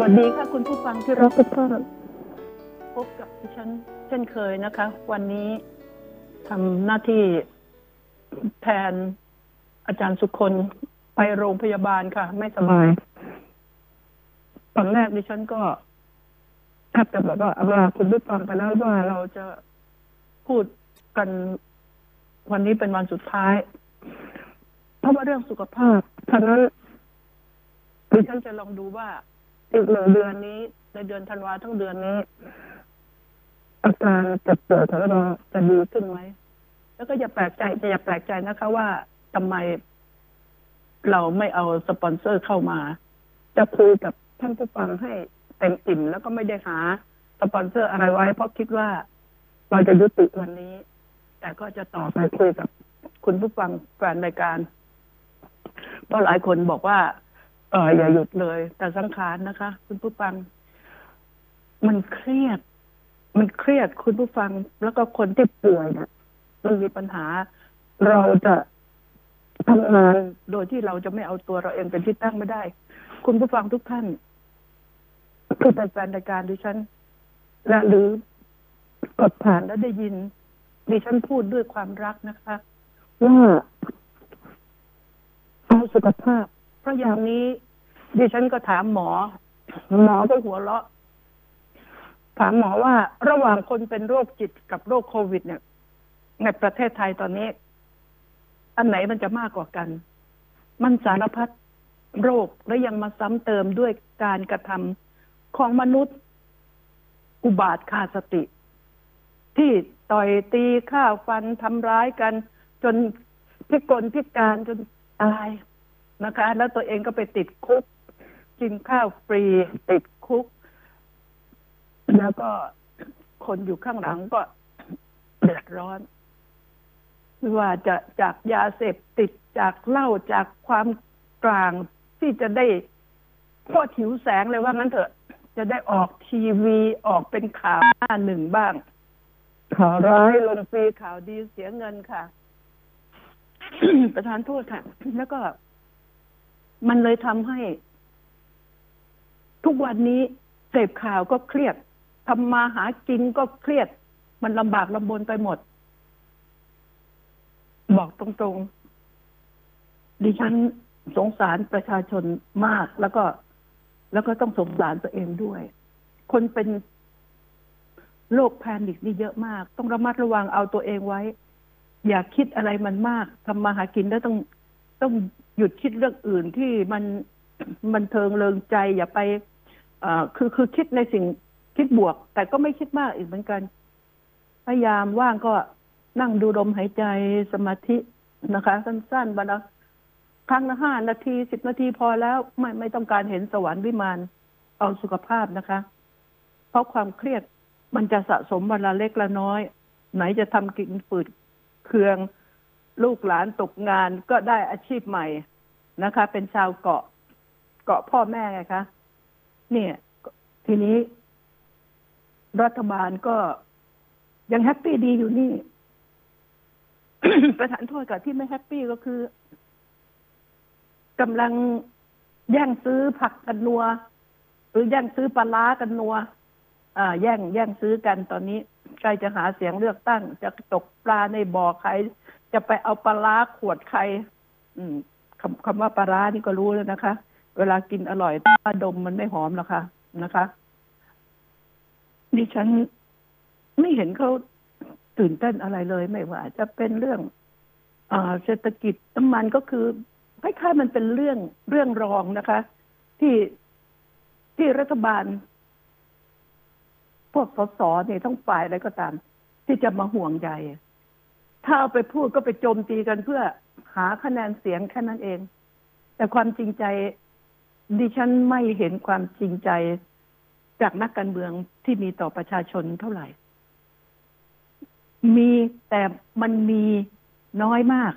วัสดีค่ะคุณผู้ฟังที่รักทุกท่านพบกับดิฉันเช่นเคยนะคะ วันนี้ทำหน้าที่แทนอาจารย์สุคนไปโรงพยาบาลค่ะ ไม่สบายตอนแรกดิฉันก็แทบจะแบบว่าเอาลาคุณผู้ฟังไปแล้วว่าเราจะพูดกันวันนี้เป็นวันสุดท้าย เพราะว่าเรื่องสุขภาพฉะนั้นดิฉันจะลองดูว่า อีกหนึ่งเดือนนี้ ในเดือนธันวาทั้งเดือนนี้ อาการเจ็บปวดของเราจะดีขึ้นไหมแล้วก็อย่าแปลกใจอย่าแปลกใจนะคะ ว่าทำไมเราไม่เอาสปอนเซอร์เข้ามา จะคุยกับท่านผู้ฟังให้เต็มอิ่มแล้วก็ไม่ได้หาสปอนเซอร์อะไรไว้ เพราะคิดว่าเราจะยุติวันนี้ แต่ก็จะต่อไปคุยกับ คุณผู้ฟังแฟนรายการเพราะหลายคนบอกว่า เอออย่าหยุดเลย แต่สังขารนะคะ คุณผู้ฟัง มันเครียด มันเครียดคุณผู้ฟัง แล้วก็คนที่ป่วยเนี่ยมันมีปัญหา เราจะทำงานโดยที่เราจะไม่เอาตัวเราเองเป็นที่ตั้งไม่ได้ คุณผู้ฟังทุกท่านคือเป็นแฟนรายการดิฉัน และหรือกดผ่านแล้วได้ยินดิฉันพูดด้วยความรักนะคะว่าเอาสุขภาพเพ ราะอย่างนี้ดิฉันก็ถามหมอ หมอก็หัวเราะ ถามหมอว่าระหว่างคนเป็นโรคจิตกับโรคโควิด เนี่ย ในประเทศไทยตอนนี้ อันไหนมันจะมากกว่ากัน มันสารพัดโรคและยังมาซ้ำเติมด้วยการกระทำของมนุษย์ อุบาทขาดสติ ที่ต่อยตีฆ่าฟันทำร้ายกัน จนพิกลพิการจนตาย นะคะ แล้วตัวเองก็ไปติดคุก กินข้าวฟรี ติดคุก แล้วก็คนอยู่ข้างหลังก็เดือดร้อนไม่ว่าจะจากยาเสพติดจากเหล้าจากความกลางที่จะได้พอถิวแสงเลยว่างั้นเถอะ จะได้ออกทีวีออกเป็นข่าวหน้าหนึ่งบ้าง ข่าวร้ายลงฟรีข่าวดีเสียเงินค่ะ ประธานโทษค่ะ แล้วก็ มันเลยทำให้ ทุกวันนี้เสพข่าวก็เครียดทำมาหากินก็เครียด มันลำบากลำบนไปหมด บอกตรงๆ ดิฉันสงสารประชาชนมาก แล้วก็ แล้วก็ต้องสงสารตัวเองด้วย คนเป็นโรคแพนิคนี่เยอะมาก ต้องระมัดระวังเอาตัวเองไว้ อย่าคิดอะไรมันมากทำมาหากินแล้วต้องต้อง หยุดคิดเรื่องอื่นที่มันมันเทิงเริงใจ อย่าไปคือคือคิดในสิ่งคิดบวก แต่ก็ไม่คิดมากอีกเหมือนกัน พยายามว่างก็นั่งดูลมหายใจสมาธินะคะ สั้นๆวันละครั้งละห้านาทีสิบนาทีพอแล้วไม่ไม่ต้องการเห็นสวรรค์วิมานเอาสุขภาพนะคะ เพราะความเครียดมันจะสะสมวันละเล็กละน้อย ไหนจะทำกินฝืดเคือง ลูกหลานตกงานก็ได้อาชีพใหม่นะคะ เป็นชาวเกาะเกาะพ่อแม่ไงคะเนี่ย ทีนี้ รัฐบาลก็ยัง happy ดีอยู่นี่ ประทานโทษกับที่ไม่ happy ก็คือกำลังแย่งซื้อผักกันนัว หรือแย่งซื้อปลาร้ากันนัว อ่า แย่งแย่งซื้อกันตอนนี้ ใกล้จะหาเสียงเลือกตั้ง จะตกปลาในบ่อใคร จะไปเอาปลาร้าขวดใคร อืมคำคำว่าปลาร้านี่ก็รู้แล้วนะคะ เวลากินอร่อยถ้าดมมันไม่หอมหรอกค่ะนะคะ ดิฉันไม่เห็นเขาตื่นเต้นอะไรเลยไม่ว่า จะเป็นเรื่องอ่าเศรษฐกิจน้ำมันก็คือคล้ายๆมันเป็นเรื่องเรื่องรองนะคะ ที่ที่รัฐบาล วกสสเนี่ยต้องฝ่ายอะไรก็ตาม ที่จะมาห่วงใยถ้าเอาไปพูดก็ไปโจมตีกันเพื่อหาคะแนนเสียงแค่นั้นเอง แต่ความจริงใจดิฉันไม่เห็นความจริงใจจากนักการเมืองที่มีต่อประชาชนเท่าไหร่ มีแต่มันมีน้อยมาก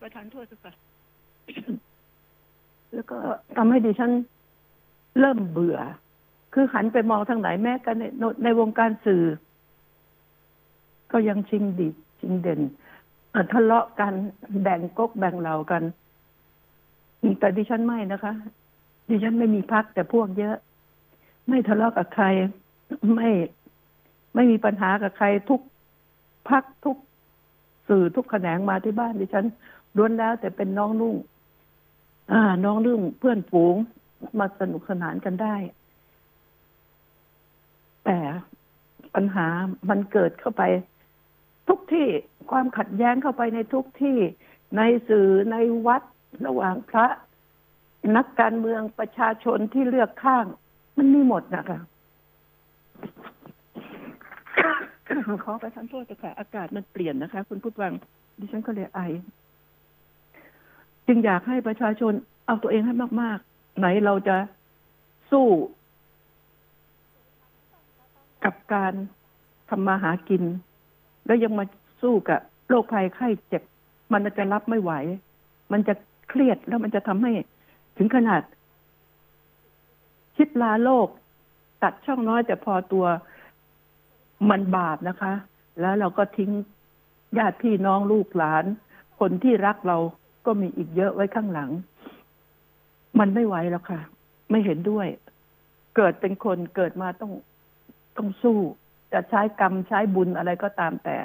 ประธานโทษค่ะแล้วก็ทำให้ดิฉัน เริ่มเบื่อ คือหันไปมองทางไหนแม้กันในในวงการสื่อ ก็ยังชิงดีชิงเด่นทะเลาะกันแบ่งก๊กแบ่งเหล่ากันแต่ดิฉันไม่นะคะ ดิฉันไม่มีพักแต่พวกเยอะ ไม่ทะเลาะกับใคร ไม่ไม่มีปัญหากับใครทุกพักทุกสื่อทุกแขนงมาที่บ้านดิฉันล้วนแล้วแต่เป็นน้องนุ่ง อ่า น้องนุ่งเพื่อนฝูง มาสนุกสนานกันได้ แต่ปัญหามันเกิดเข้าไป ทุกที่ความขัดแย้งเข้าไปในทุกที่ในสื่อในวัดระหว่างพระนักการเมืองประชาชนที่เลือกข้าง มันมีหมดนะคะขอประทานโทษแต่ค่ะอากาศมันเปลี่ยนนะคะ คุณผู้ฟังดิฉันก็เลยไอ จึงอยากให้ประชาชนเอาตัวเองให้มาก ไหนเราจะสู้กับการทำมาหากิน แล้วยังมาสู้กับโรคภัยไข้เจ็บ มันจะรับไม่ไหว มันจะเครียดแล้วมันจะทำให้ถึงขนาด คิดลาโลก ตัดช่องน้อยแต่พอตัวมันบาปนะคะ แล้วเราก็ทิ้งญาติพี่น้องลูกหลาน คนที่รักเราก็มีอีกเยอะไว้ข้างหลัง มันไม่ไหวแล้วค่ะ ไม่เห็นด้วย เกิดเป็นคนเกิดมาต้องต้องสู้ จะใช้กรรมใช้บุญอะไรก็ตามแต่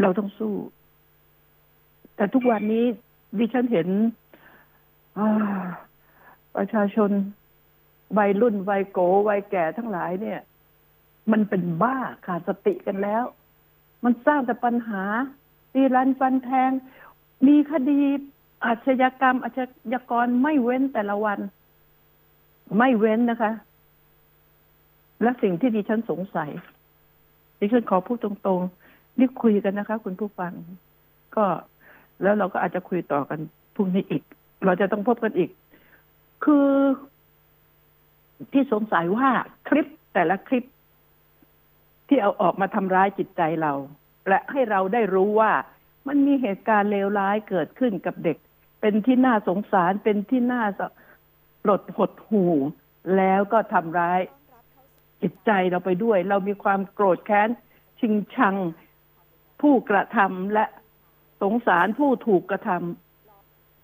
เราต้องสู้ แต่ทุกวันนี้ดิฉันเห็นประชาชนวัยรุ่นวัยโกวัยแก่ทั้งหลายเนี่ย มันเป็นบ้าขาดสติกันแล้ว มันสร้างแต่ปัญหาตีรันฟันแทง มีคดี อาชญากรรมอาชญากรไม่เว้นแต่ละวัน ไม่เว้นนะคะ และสิ่งที่ดิฉันสงสัย ดิฉันขอพูดตรงๆนี่คุยกันนะคะ คุณผู้ฟัง ก็แล้วเราก็อาจจะคุยต่อกันพรุ่งนี้อีก เราจะต้องพบกันอีก คือที่สงสัยว่าคลิปแต่ละคลิปที่เอาออกมาทำร้ายจิตใจเรา และให้เราได้รู้ว่ามันมีเหตุการณ์เลวร้ายเกิดขึ้นกับเด็ก เป็นที่น่าสงสารเป็นที่น่าปลดหดหู่ แล้วก็ทำร้ายจิตใจเราไปด้วย เรามีความโกรธแค้น ชิงชังผู้กระทำและสงสารผู้ถูกกระท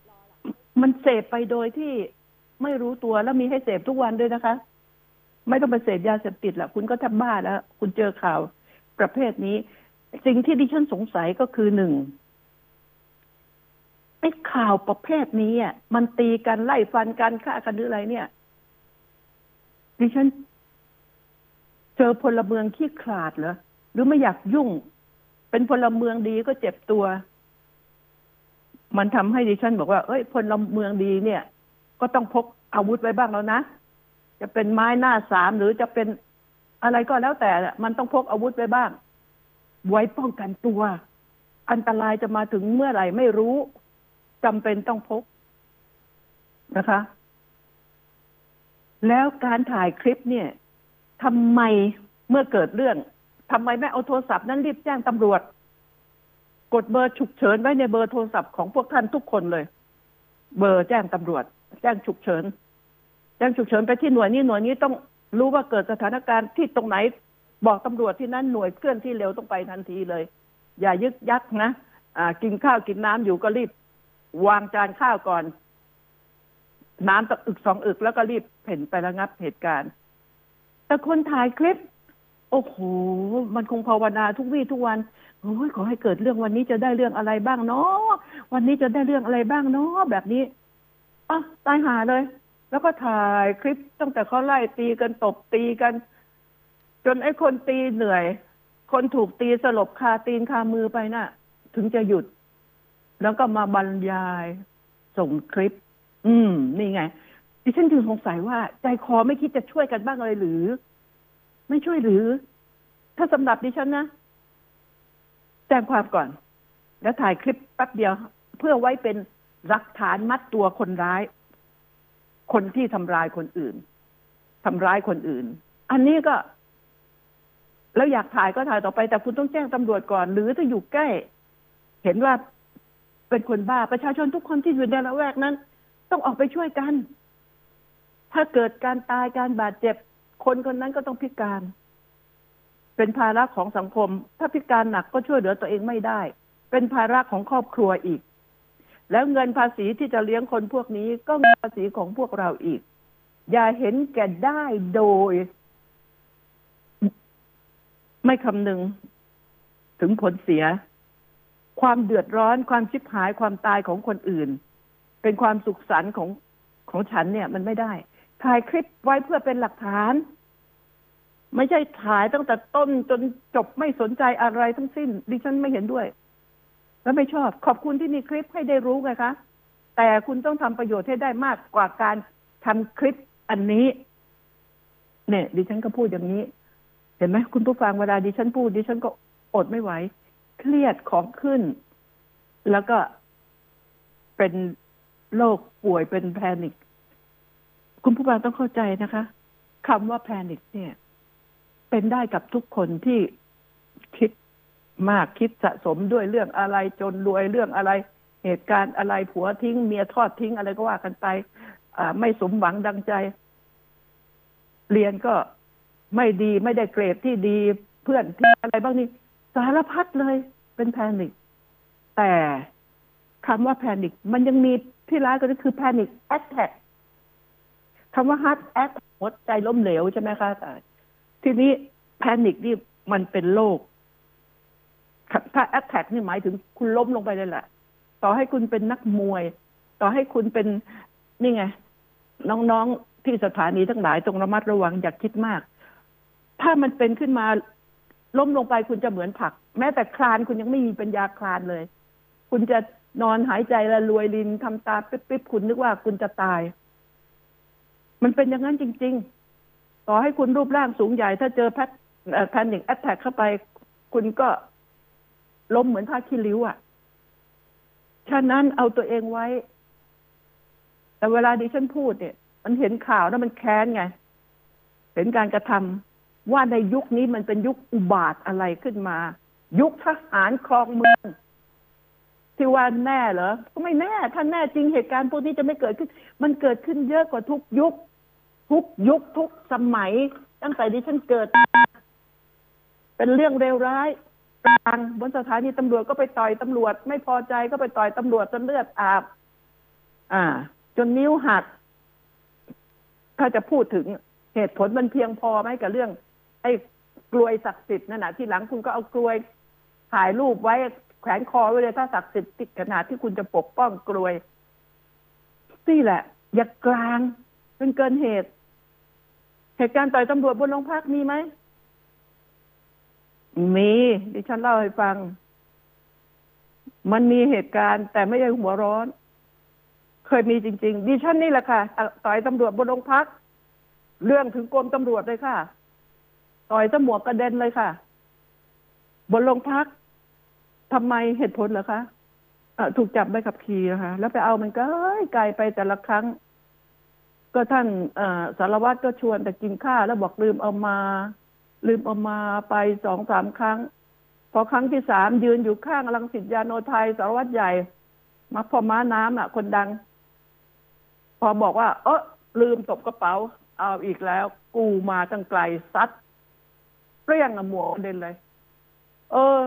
ำมันเสพไปโดยที่ไม่รู้ตัวแล้วมีให้เสพทุกวันด้วยนะคะ ไม่ต้องไปเสพยาเสพติดละคุณก็ทำบ้าแล้ว คุณเจอข่าวประเภทนี้ สิ่งที่ดิฉันสงสัยก็คือหนึ่ง ไอ้ข่าวประเภทนี้อะมันตีกันไล่ฟันกันฆ่ากันหรืออะไรเนี่ยดิฉัน เจอพลเมืองขี้ขลาดเหรอหรือไม่อยากยุ่ง เป็นพลเมืองดีก็เจ็บตัว มันทำให้ดิฉันบอกว่า เอ้ยพลเมืองดีเนี่ย ก็ต้องพกอาวุธไว้บ้างแล้วนะจะเป็นไม้หน้าสามหรือจะเป็นอะไรก็แล้วแต่มันต้องพกอาวุธไว้บ้าง ไว้ป้องกันตัว อันตรายจะมาถึงเมื่อไหร่ไม่รู้ จำเป็นต้องพกนะคะ แล้วการถ่ายคลิปเนี่ยทำไมเมื่อเกิดเรื่องทำไมไม่เอาโทรศัพท์นั้นรีบแจ้งตำรวจ กดเบอร์ฉุกเฉินไว้ในเบอร์โทรศัพท์ของพวกท่านทุกคนเลย เบอร์แจ้งตำรวจ แจ้งฉุกเฉิน แจ้งฉุกเฉินไปที่หน่วยนี้หน่วยนี้ต้องรู้ว่าเกิดสถานการณ์ที่ตรงไหน บอกตำรวจที่นั่นหน่วยเคลื่อนที่เร็วต้องไปทันทีเลย อย่ายึกยักนะอ่า กินข้าวกินน้ำอยู่ก็รีบ วางจานข้าวก่อน น้ำตะอึกสองอึกแล้วก็รีบเพ่นไประงับเหตุการณ์ แต่คนถ่ายคลิป โอ้โห มันคงภาวนาทุกวี่ทุกวันโอ้ยขอให้เกิดเรื่องวันนี้จะได้เรื่องอะไรบ้างเนาะวันนี้จะได้เรื่องอะไรบ้างเนาะแบบนี้อะตายหาเลย แล้วก็ถ่ายคลิปตั้งแต่เขาไล่ตีกันตบตีกัน จนไอ้คนตีเหนื่อย คนถูกตีสลบคาตีนคามือไปนะ่ะ ถึงจะหยุด แล้วก็มาบรรยายส่งคลิป อืม นี่ไง ดิฉันถึงสงสัยว่า ใจคอไม่คิดจะช่วยกันบ้างเลยหรือ ไม่ช่วยหรือ ถ้าสำหรับดิฉันนะแจ้งความก่อน แล้วถ่ายคลิปแป๊บเดียว เพื่อไว้เป็นหลักฐานมัดตัวคนร้าย คนที่ทำร้ายคนอื่นทำร้ายคนอื่น อันนี้ก็ แล้วอยากถ่ายก็ถ่ายต่อไป แต่คุณต้องแจ้งตำรวจก่อน หรือถ้าอยู่ใกล้ เห็นว่า เป็นคนบ้าประชาชนทุกคนที่อยู่ในละแวกนั้น ต้องออกไปช่วยกัน ถ้าเกิดการตายการบาดเจ็บ คนคนนั้นก็ต้องพิการ เป็นภาระของสังคม ถ้าพิการหนักก็ช่วยเหลือตัวเองไม่ได้ เป็นภาระของครอบครัวอีก แล้วเงินภาษีที่จะเลี้ยงคนพวกนี้ก็เงินภาษีของพวกเราอีก อย่าเห็นแก่ได้โดย ไม่คำนึงถึงผลเสีย ความเดือดร้อนความชิบหายความตายของคนอื่น เป็นความสุขสันต์ของของฉันเนี่ย มันไม่ได้ถ่ายคลิปไว้เพื่อเป็นหลักฐาน ไม่ใช่ถ่ายตั้งแต่ต้นจนจบไม่สนใจอะไรทั้งสิ้น ดิฉันไม่เห็นด้วย และไม่ชอบ ขอบคุณที่มีคลิปให้ได้รู้ไงคะ แต่คุณต้องทำประโยชน์ให้ได้มากกว่าการทำคลิปอันนี้ เนี่ย ดิฉันก็พูดอย่างนี้ เห็นไหมคุณผู้ฟังเวลาดิฉันพูดดิฉันก็อดไม่ไหว เครียดของขึ้น แล้วก็เป็นโรคป่วยเป็นแพนิคคุณผู้ฟังต้องเข้าใจนะคะคำว่าแพนิคเนี่ย เป็นได้กับทุกคนที่คิดมากคิดสะสมด้วยเรื่องอะไรจนรวยเรื่องอะไร เหตุการณ์อะไรผัวทิ้ง เมียทอดทิ้งอะไรก็ว่ากันไปไม่สมหวังดังใจ เรียนก็ไม่ดีไม่ได้เกรดที่ดีเพื่อนที่อะไรบ้างนี่ สารพัดเลยเป็น panic แต่คำว่า panic มันยังมีที่ร้ายก็คือ panic attack คำว่า heart attack หัวใจล้มเหลวใช่ไหมคะทีนี้แพนิคนี่มันเป็นโรคถ้าแอตแทกนี่หมายถึงคุณล้มลงไปเลยแหละ ต่อให้คุณเป็นนักมวย ต่อให้คุณเป็นนี่ไง น้องๆที่สถานีทั้งหลายต้องระมัดระวังอย่าคิดมาก ถ้ามันเป็นขึ้นมา ล้มลงไปคุณจะเหมือนผัก แม้แต่คลานคุณยังไม่มีปัญญาคลานเลย คุณจะนอนหายใจละรวยลินทำตาปิ๊บๆคุณนึกว่าคุณจะตาย มันเป็นอย่างนั้นจริง ๆ ต่อให้คุณรูปร่างสูงใหญ่ ถ้าเจอแพท panic attack เข้าไป คุณก็ล้มเหมือนผ้าขี้ริ้วอะฉะนั้นเอาตัวเองไว้ แต่เวลาดิฉันพูดเนี่ย มันเห็นข่าวแล้วมันแค้นไง เห็นการกระทำ ว่าในยุคนี้มันเป็นยุคอุบาทว์อะไรขึ้นมา ยุคทหารครองเมืองที่ว่าแน่เหรอก็ไม่แน่ ถ้าแน่จริงเหตุการณ์พวกนี้จะไม่เกิดขึ้น มันเกิดขึ้นเยอะกว่าทุกยุค ทุกยุคทุกสมัย ตั้งแต่ดิฉันเกิด เป็นเรื่องเลวร้ายกลางบนสถานีตำรวจก็ไปต่อยตำรวจ ไม่พอใจก็ไปต่อยตำรวจจนเลือดอาบ อ่า จนนิ้วหัก ถ้าจะพูดถึงเหตุผลมันเพียงพอไหมกับเรื่อง ไอ้กลวยศักดิ์สิทธิ์นั่นแหะที่หลังคุณก็เอากลวยถ่ายรูปไว้แขวนคอไว้เลยถ้าศักดิ์สิทธิ์ติดขนาดที่คุณจะปกป้องกลวยนี่แหละ อย่ากลางเป็นเกินเหตุ เหตุการณ์ต่อยตำรวจบนโรงพักมีไหมมีดิฉันเล่าให้ฟัง มันมีเหตุการณ์แต่ไม่ใช่หัวร้อน เคยมีจริง ๆ ดิฉันนี่แหละค่ะต่อยตำรวจบนโรงพัก เรื่องถึงกรมตำรวจเลยค่ะ ต่อยตำรวจกระเด็นเลยค่ะ บนโรงพักทำไมเหตุผลเหรอคะะถูกจับใบขับขี่นะคะ แล้วไปเอามันก็ไกลไปแต่ละครั้ง ก็ท่านสารวัตรก็ชวนแต่กินข้าวแล้วบอกลืมเอามา ลืมเอามาไปสองสามครั้ง พอครั้งที่สามยืนอยู่ข้างลังสิตยาโนไทยสารวัตรใหญ่มาพอม้าน้ำอะ คนดัง พอบอกว่า เออลืมตบกระเป๋า เอาอีกแล้ว กูมาตั้งไกลซัด เปรี้ยงอะหมวกเด่นเลย เออ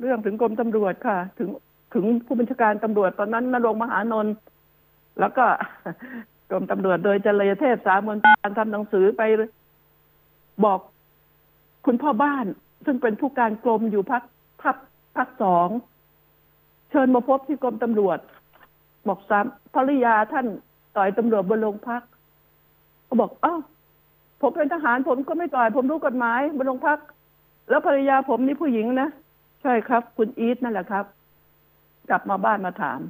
เรื่องถึงกรมตำรวจค่ะ ถึงถึงผู้บัญชาการตำรวจตอนนั้นนรงมหานนท์แล้วก็กรมตำรวจโดยเจริญเทพสามนการทำหนังสือไปบอกคุณพ่อบ้าน ซึ่งเป็นผู้การกรมอยู่พักพักพักสอง เชิญมาพบที่กรมตำรวจ บอกสามภริยาท่านต่อยตำรวจบนโรงพักก็บอกอ้าว ผมเป็นทหารผมก็ไม่ต่อย ผมรู้กฎหมายบนโรงพัก แล้วภรรยาผมนี่ผู้หญิงนะ ใช่ครับ คุณอีทนั่นแหละครับ กลับมาบ้านมาถาม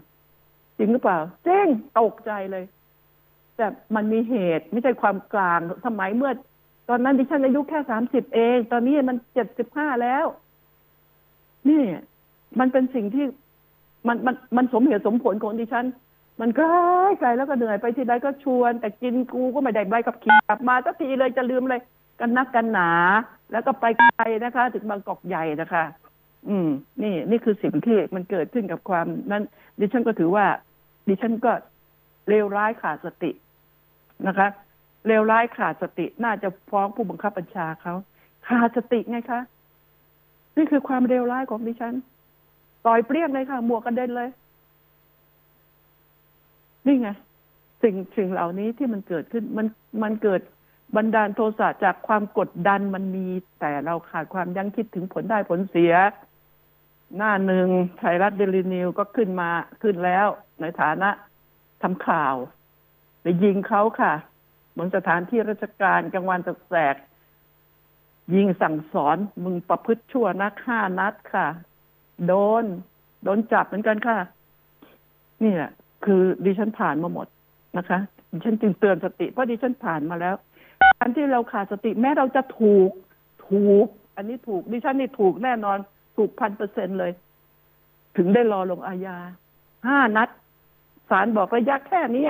จริงหรือเปล่าเจ้งตกใจเลย แต่มันมีเหตุไม่ใช่ความกลางสมัยเมื่อ ตอนนั้นดิฉันอายุแค่สามสิบเอง ตอนนี้มันเจ็ดสิบห้าแล้ว นี่ มันเป็นสิ่งที่มันมันมันสมเหตุสมผลของดิฉัน มันก็ไกลแล้วก็เหนื่อยไปที่ใดก็ชวน แต่กินกูก็ไม่ได้ใบกับขี่กลับมาสักทีเลยจะลืมเลยกันนักกันหนา แล้วก็ไปไกลนะคะ ถึงบางกอกใหญ่นะคะ อืม นี่ นี่คือสิ่งที่มันเกิดขึ้นกับความนั้นดิฉันก็ถือว่า ดิฉันก็เลวร้ายขาดสตินะคะเลวร้ายขาดสติน่าจะฟ้องผู้บังคับบัญชาเขาขาดสติไงคะ นี่คือความเลวร้ายของดิฉัน ต่อยเปรี้ยงเลยค่ะหมวกกระเด็นเลย นี่ไงสิ่งสิ่งเหล่านี้ที่มันเกิดขึ้นมันมันเกิดบันดาลโทสะจากความกดดันมันมี แต่เราขาดความยั้งคิดถึงผลได้ผลเสีย หน้าหนึ่งไทยรัฐเดลินิวก็ขึ้นมาขึ้นแล้วในฐานะทำข่าวไปยิงเขาค่ะบนสถานที่ราชการกลางวันแสกๆยิงสั่งสอนมึงประพฤติชั่วนักห้านัดค่ะ โดน โดนจับเหมือนกันค่ะ นี่แหละ คือดิฉันผ่านมาหมดนะคะ ดิฉันจึงเตือนสติเพราะดิฉันผ่านมาแล้วการที่เราขาดสติแม้เราจะถูกถูก อันนี้ถูกดิฉันนี่ถูกแน่นอน ถูกพันเปอร์เซ็นเลย ถึงได้รอลงอาญาห้านัดศาลบอกระยะแค่นี้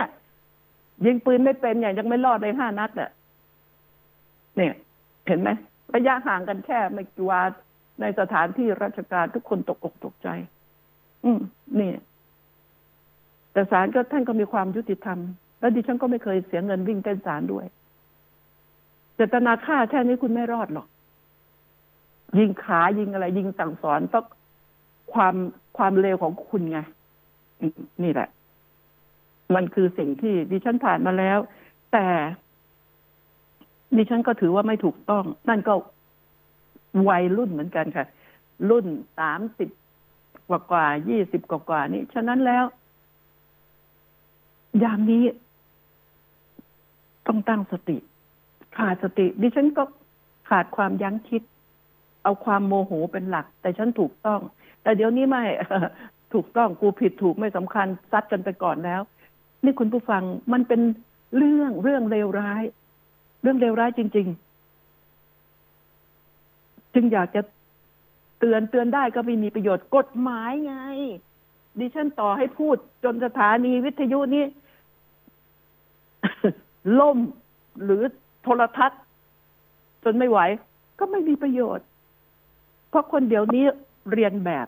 ยิงปืนไม่เป็นอย่างยังไม่รอดเลยห้านัดอะเนี่ยเห็นไหมระยะห่างกันแค่ไม่กี่วาในสถานที่ราชการทุกคนตกอกตกใจ อืมนี่ แต่ศาลก็ท่านก็มีความยุติธรรม แล้วดิฉันก็ไม่เคยเสียเงินวิ่งเต้นศาลด้วย เจตนาฆ่าแค่นี้คุณไม่รอดหรอก ยิงขายิงอะไร ยิงสั่งสอนต้องความความเลวของคุณไงนี่แหละ มันคือสิ่งที่ดิฉันผ่านมาแล้ว แต่ดิฉันก็ถือว่าไม่ถูกต้อง นั่นก็วัยรุ่นเหมือนกันค่ะ รุ่นสามสิบกว่ากว่ายี่สิบกว่ากว่านี่ฉะนั้นแล้ว ยามนี้ ต้องตั้งสติ ขาดสติ ดิฉันก็ขาดความยั้งคิด เอาความโมโหเป็นหลัก แต่ฉันถูกต้อง แต่เดี๋ยวนี้ไม่ถูกต้องกูผิดถูกไม่สำคัญซัดกันไปก่อนแล้ว นี่คุณผู้ฟังมันเป็นเรื่องเรื่องเลวร้าย เรื่องเลวร้ายจริง ๆ จึงอยากจะเตือนเตือนได้ก็ไม่มีประโยชน์กฎหมายไง ดิฉันต่อให้พูดจนสถานีวิทยุนี้ ล่มหรือโทรทัศน์ จนไม่ไหว ก็ไม่มีประโยชน์ เพราะคนเดี๋ยวนี้เรียนแบบ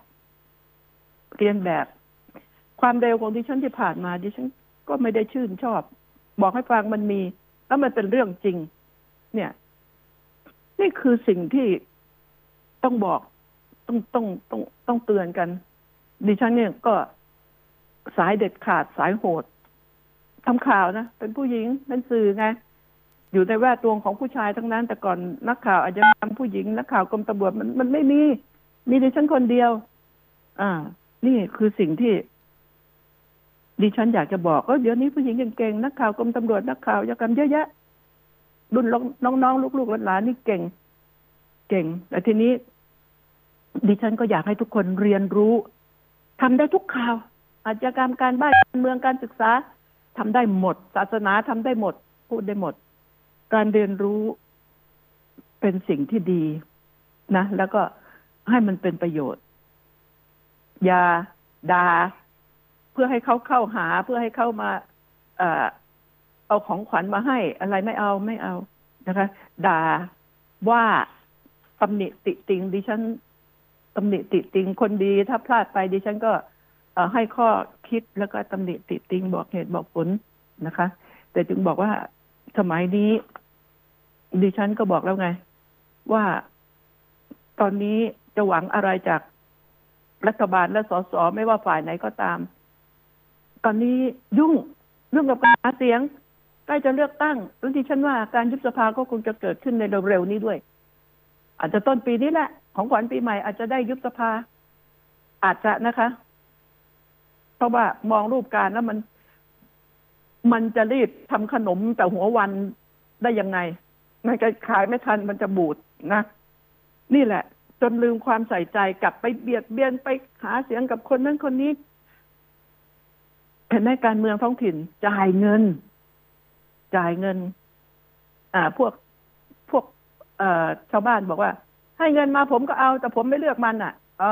เรียนแบบ ความเร็วของดิฉันที่ผ่านมา ดิฉันก็ไม่ได้ชื่นชอบ บอกให้ฟังมันมี แล้วมันเป็นเรื่องจริง เนี่ย นี่คือสิ่งที่ต้องบอก ต้องต้องต้องต้องเตือนกัน ดิฉันเนี่ยก็สายเด็ดขาดสายโหดทำข่าวนะ เป็นผู้หญิงเป็นสื่อไง อยู่ในแวดวงของผู้ชายทั้งนั้น แต่ก่อนนักข่าวอาจจะทำผู้หญิง นักข่าวกรมตำรวจมันมันไม่มี มีดิฉันคนเดียว อ่า นี่คือสิ่งที่ดิฉันอยากจะบอกก็เดี๋ยวนี้ผู้หญิงเก่งๆนักข่าวกรมตำรวจนักข่าวยากรรมเยอะแยะรุ่นน้องๆลูกๆหลานๆนี่เก่ง เก่ง แต่ทีนี้ ดิฉันก็อยากให้ทุกคนเรียนรู้ ทำได้ทุกข่าว อาชญากรรมการบ้านการเมืองการศึกษาทำได้หมด ศาสนาทำได้หมด พูดได้หมด การเรียนรู้เป็นสิ่งที่ดีนะ แล้วก็ให้มันเป็นประโยชน์ อย่าดา่าเพื่อให้เขาเข้าหาเพื่อให้เข้ามาเอเอาของขวัญมาให้ อะไรไม่เอาไม่เอานะคะ ด่าว่าตำหนิติติงดิฉัน ตำหนิติติงคนดีถ้าพลาดไปดิฉันก็ให้ข้อคิดแล้วก็ตำหนิติติงบอกเหตุบอกผลนะคะ แต่จึงบอกว่าสมัยนี้ ดิฉันก็บอกแล้วไง ว่าตอนนี้จะหวังอะไรจากรัฐบาลและสสไม่ว่าฝ่ายไหนก็ตาม ตอนนี้ยุ่งเรื่องกับการหาเสียงใกล้จะเลือกตั้งแล้วดิฉันว่าการยุบสภาก็คงจะเกิดขึ้นในเร็วๆนี้ด้วย อาจจะต้นปีนี้แหละ ของขวัญปีใหม่อาจจะได้ยุบสภา อาจจะนะคะ เพราะว่ามองรูปการแล้วมัน มันจะรีบทำขนมแต่หัววันได้ยังไงมันจะขายไม่ทันมันจะบูดนะ นี่แหละ จนลืมความใส่ใจกลับไปเบียดเบียนไปหาเสียงกับคนนั้นคนนี้เห็นไหมการเมืองท้องถิ่นจ่ายเงิน จ่ายเงิน อ่า พวกพวก เอ่อชาวบ้านบอกว่า ให้เงินมาผมก็เอา แต่ผมไม่เลือกมันอะ เอ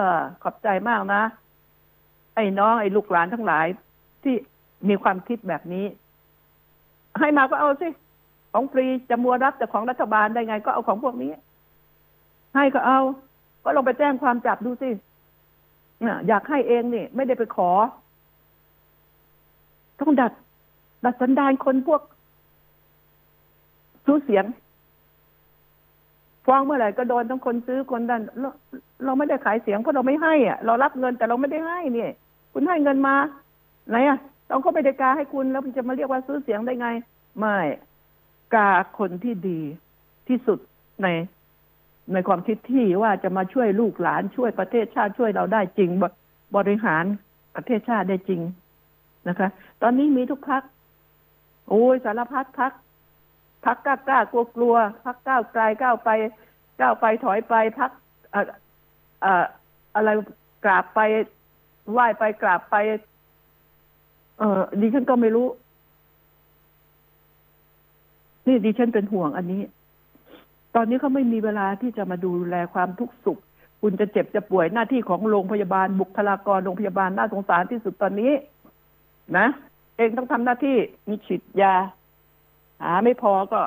อ ขอบใจมากนะ ไอ้น้องไอ้ลูกหลานทั้งหลาย ที่มีความคิดแบบนี้ ให้มาก็เอาสิ ของฟรีจะมัวรับแต่ของรัฐบาลได้ไง ก็เอาของพวกนี้ ให้ก็เอา ก็ลงไปแจ้งความจับดูสิอยากให้เองนี่ ไม่ได้ไปขอ ต้องดัด ดัดสันดานคนพวกซื้เสียง ฟ้องเมื่อไหร่ก็โดนทั้งคนซื้อคนดันเราเราไม่ได้ขายเสียงเพราะเราไม่ให้อะเรารับเงินแต่เราไม่ได้ให้เนี่ย คุณให้เงินมาไหนอะต้องเขาไม่ได้กาให้คุณแล้วมันจะมาเรียกว่าซื้อเสียงได้ไง ไม่กาคนที่ดีที่สุดในในความคิดที่ว่าจะมาช่วยลูกหลานช่วยประเทศชาติช่วยเราได้จริง บริหารประเทศชาติได้จริงนะคะ ตอนนี้มีทุกพักโอ้ยสารพัดพัก พักกล้ากล้ากลัวกลัวพักก้าวไกลก้าวไปก้าวไปถอยไปพักอะไรกราบไปไหว้ไปกราบไป เออดิฉันก็ไม่รู้ นี่ดิฉันเป็นห่วงอันนี้ ตอนนี้เขาไม่มีเวลาที่จะมาดูแลความทุกข์สุข คุณจะเจ็บจะป่วยหน้าที่ของโรงพยาบาลบุคลากรโรงพยาบาลน่าสงสารที่สุดตอนนี้ นะ เองต้องทำหน้าที่มีฉีดยา หาไม่พอก็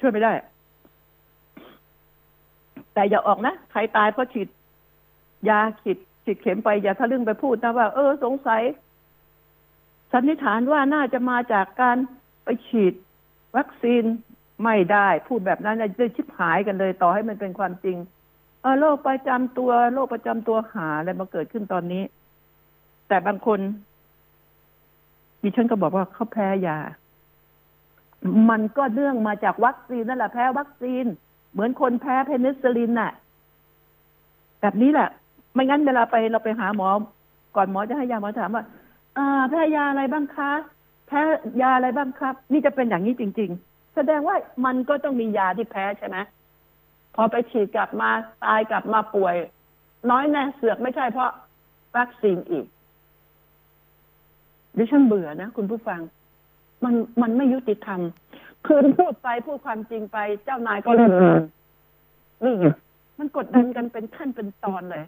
ช่วยไม่ได้ แต่อย่าออกนะ ใครตายเพราะฉีด ยาฉีดฉีดเข็มไป อย่าทะลึ่งไปพูดนะว่า เออ สงสัยสันนิษฐานว่าน่าจะมาจากการไปฉีด วัคซีนไม่ได้ พูดแบบนั้นจะชิบหายกันเลย ต่อให้มันเป็นความจริง เออโรคประจำตัวโรคประจำตัวหาอะไรมาเกิดขึ้นตอนนี้ แต่บางคนดิฉันก็บอกว่าเขาแพ้ยา มันก็เนื่องมาจากวัคซีนนั่นแหละแพ้วัคซีน เหมือนคนแพ้เพนิซิลินน่ะ แบบนี้แหละ ไม่งั้นเวลาไปเราไปหาหมอ ก่อนหมอจะให้ยาหมอถามว่าอ่าแพ้ยาอะไรบ้างคะ แพ้ยาอะไรบ้างครับ นี่จะเป็นอย่างนี้จริง ๆ แสดงว่ามันก็ต้องมียาที่แพ้ใช่ไหมพอไปฉีดกลับมาตายกลับมาป่วย น้อยแน่เสือกไม่ใช่เพราะวัคซีนอีกดิฉันเบื่อนะคุณผู้ฟัง มันมันไม่ยุติธรรม คือพูดไปพูดความจริงไป เจ้านายก็เล่นนี่ไงมันกดดันกันเป็นขั้นเป็นตอนเลย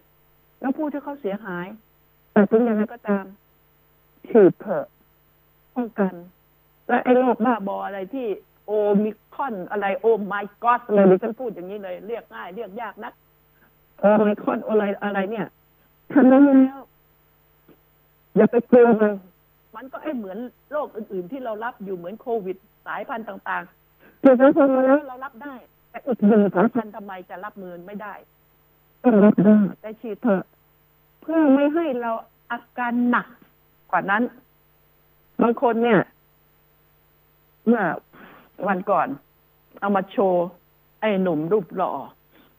แล้วผู้ที่เขาเสียหายแต่ถึงยังไงก็ตามฉีดเถอะป้องกัน และไอ้โรคบ้าบออะไรที่โอมิคอนอะไรโอไมกอสเลยดิฉันพูดอย่างนี้เลย เรียกง่าย เรียกยากนักโอไมคอนอะไรอะไรเนี่ยทำนั้นแล้วอย่าไปกลัวมัน มันก็ไอ้เหมือนโรคอื่น ๆ ที่เรารับอยู่เหมือนโควิดสายพันธุ์ต่างๆคือสายพันธุ์แล้วเรารับได้ แต่อีกหนึ่งสายพันธุ์ทำไมจะรับมือไม่ได้รับได้แต่ฉีดเถอะ เพื่อไม่ให้เราอาการหนักกว่านั้นบางคนเนี่ย เมื่อวันก่อน เอามาโชว์ไอ้หนุ่มรูปหล่อ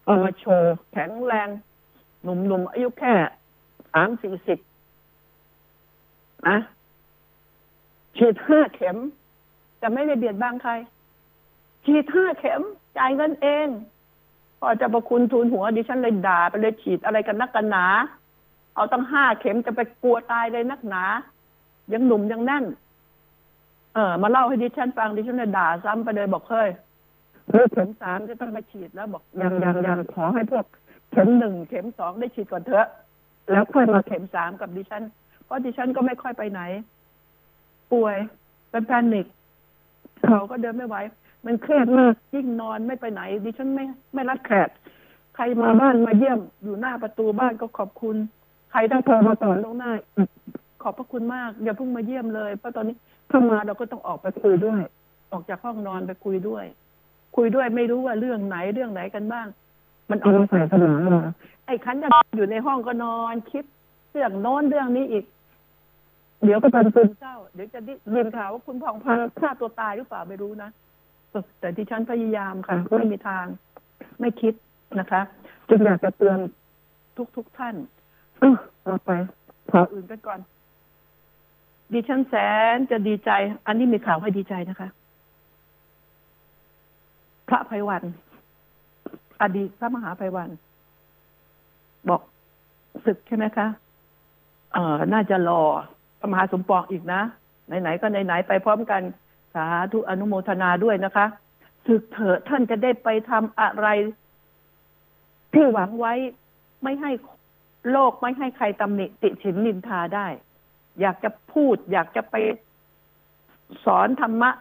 เอามาโชว์แข็งแรง หนุ่มๆอายุแค่สามสี่สิบนะ ฉีดห้าเข็ม จะไม่ได้เบียดบังใคร ฉีดห้าเข็ม จ่ายเงินเองพอจะประคุณทูลหัวดิฉันเลยด่าไปเลยฉีดอะไรกันนักกันหนา เอาตั้งห้าเข็มจะไปกลัวตายเลยนักหนา ยังหนุ่มยังแน่น เออ มาเล่าให้ดิฉันฟังดิฉันเลยด่าซ้ำไปเลยบอกเฮ้ยเฮ้ยเข็มสามจะต้องมาฉีดแล้วบอกยังยังยังขอให้พวกเข็มหนึ่งเข็มสองได้ฉีดก่อนเถอะ แล้วค่อยมาเข็มสามกับดิฉันเพราะดิฉันก็ไม่ค่อยไปไหน ป่วยเป็นแพนิคเขาก็เดินไม่ไหว มันเครียดมากยิ่งนอนไม่ไปไหน ดิฉันไม่ไม่รับแขกใครมาบ้านมาเยี่ยม อยู่หน้าประตูบ้านก็ขอบคุณ ใครต้องโทรมาสอนลงหน้าขอบพระคุณมากอย่าเพิ่งมาเยี่ยมเลยเพราะตอนนี้ถ้ามาเราก็ต้องออกไปคุยด้วย ออกจากห้องนอนไปคุยด้วย คุยด้วยไม่รู้ว่าเรื่องไหนเรื่องไหนกันบ้าง มันเอาใส่สมองเราไอ้คันจะอยู่ในห้องก็นอน คิดเรื่องโน้นเรื่องนี้อีก เดี๋ยวก็เป็นซึมเศร้า เดี๋ยวจะได้เรียนข่าวว่าคุณผ่องพันฆ่าตัวตายหรือเปล่าไม่รู้นะแต่ที่ฉันพยายามค่ะไม่มีทางไม่คิดนะคะจึงอยากจะเตือนทุกทุกท่านเอาไปข่าวอื่นกันก่อน ดิฉันแสนจะดีใจ อันนี้มีข่าวให้ดีใจนะคะ พระภัยวัน อดีตพระมหาภัยวัน บอกศึกใช่ไหมคะ เอ่อน่าจะรอ พระมหาสมปองอีกนะ ไหนๆก็ไหนๆไปพร้อมกันสาธุอนุโมทนาด้วยนะคะสึกเถอะท่านจะได้ไปทำอะไร ที่หวังไว้ไม่ให้โลกไม่ให้ใครตำหนิติฉินนินทาได้ อยากจะพูด อยากจะไปสอนธรรมะ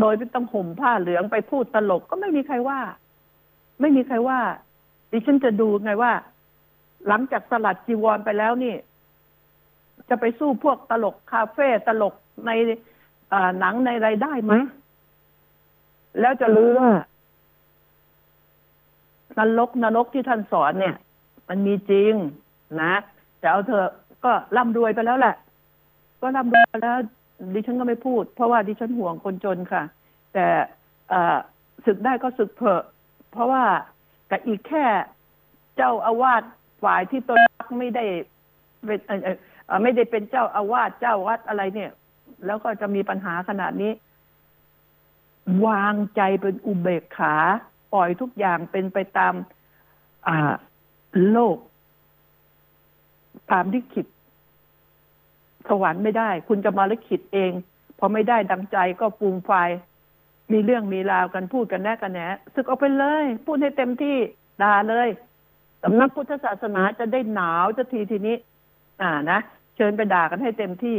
โดยไม่ต้องห่มผ้าเหลืองไปพูดตลกก็ไม่มีใครว่า ไม่มีใครว่า ดิฉันจะดูไงว่า หลังจากสลัดจีวรไปแล้วนี่ จะไปสู้พวกตลกคาเฟ่ตลกในหนังในไรได้ไหมแล้วจะรู้ว่านรกนรกที่ท่านสอนเนี่ย มันมีจริงนะแต่เอาเถอะก็ร่ำรวยไปแล้วแหละ ก็ร่ำรวยแล้ว ดิฉันก็ไม่พูด เพราะว่าดิฉันห่วงคนจนค่ะ แต่เอ่อศึกได้ก็ศึกเถอะเพราะว่ากับอีกแค่เจ้าอาวาสฝ่ายที่ตนรักไม่ได้เป็น ไม่ได้เป็นเจ้าอาวาสเจ้าวัดอะไรเนี่ย แล้วก็จะมีปัญหาขนาดนี้ วางใจเป็นอุเบกขา ปล่อยทุกอย่างเป็นไปตามอ่าโลกตามที่คิด สวรรค์ไม่ได้ คุณจะมาลิขิตเองพอไม่ได้ดังใจก็ฟูมไฟมีเรื่องมีราวกันพูดกันแน่กันแหนสึกออกไปเลย พูดให้เต็มที่ด่าเลยสำนักพุทธศาสนาจะได้หนาวจะทีทีนี้ อ่านะเชิญไปด่ากันให้เต็มที่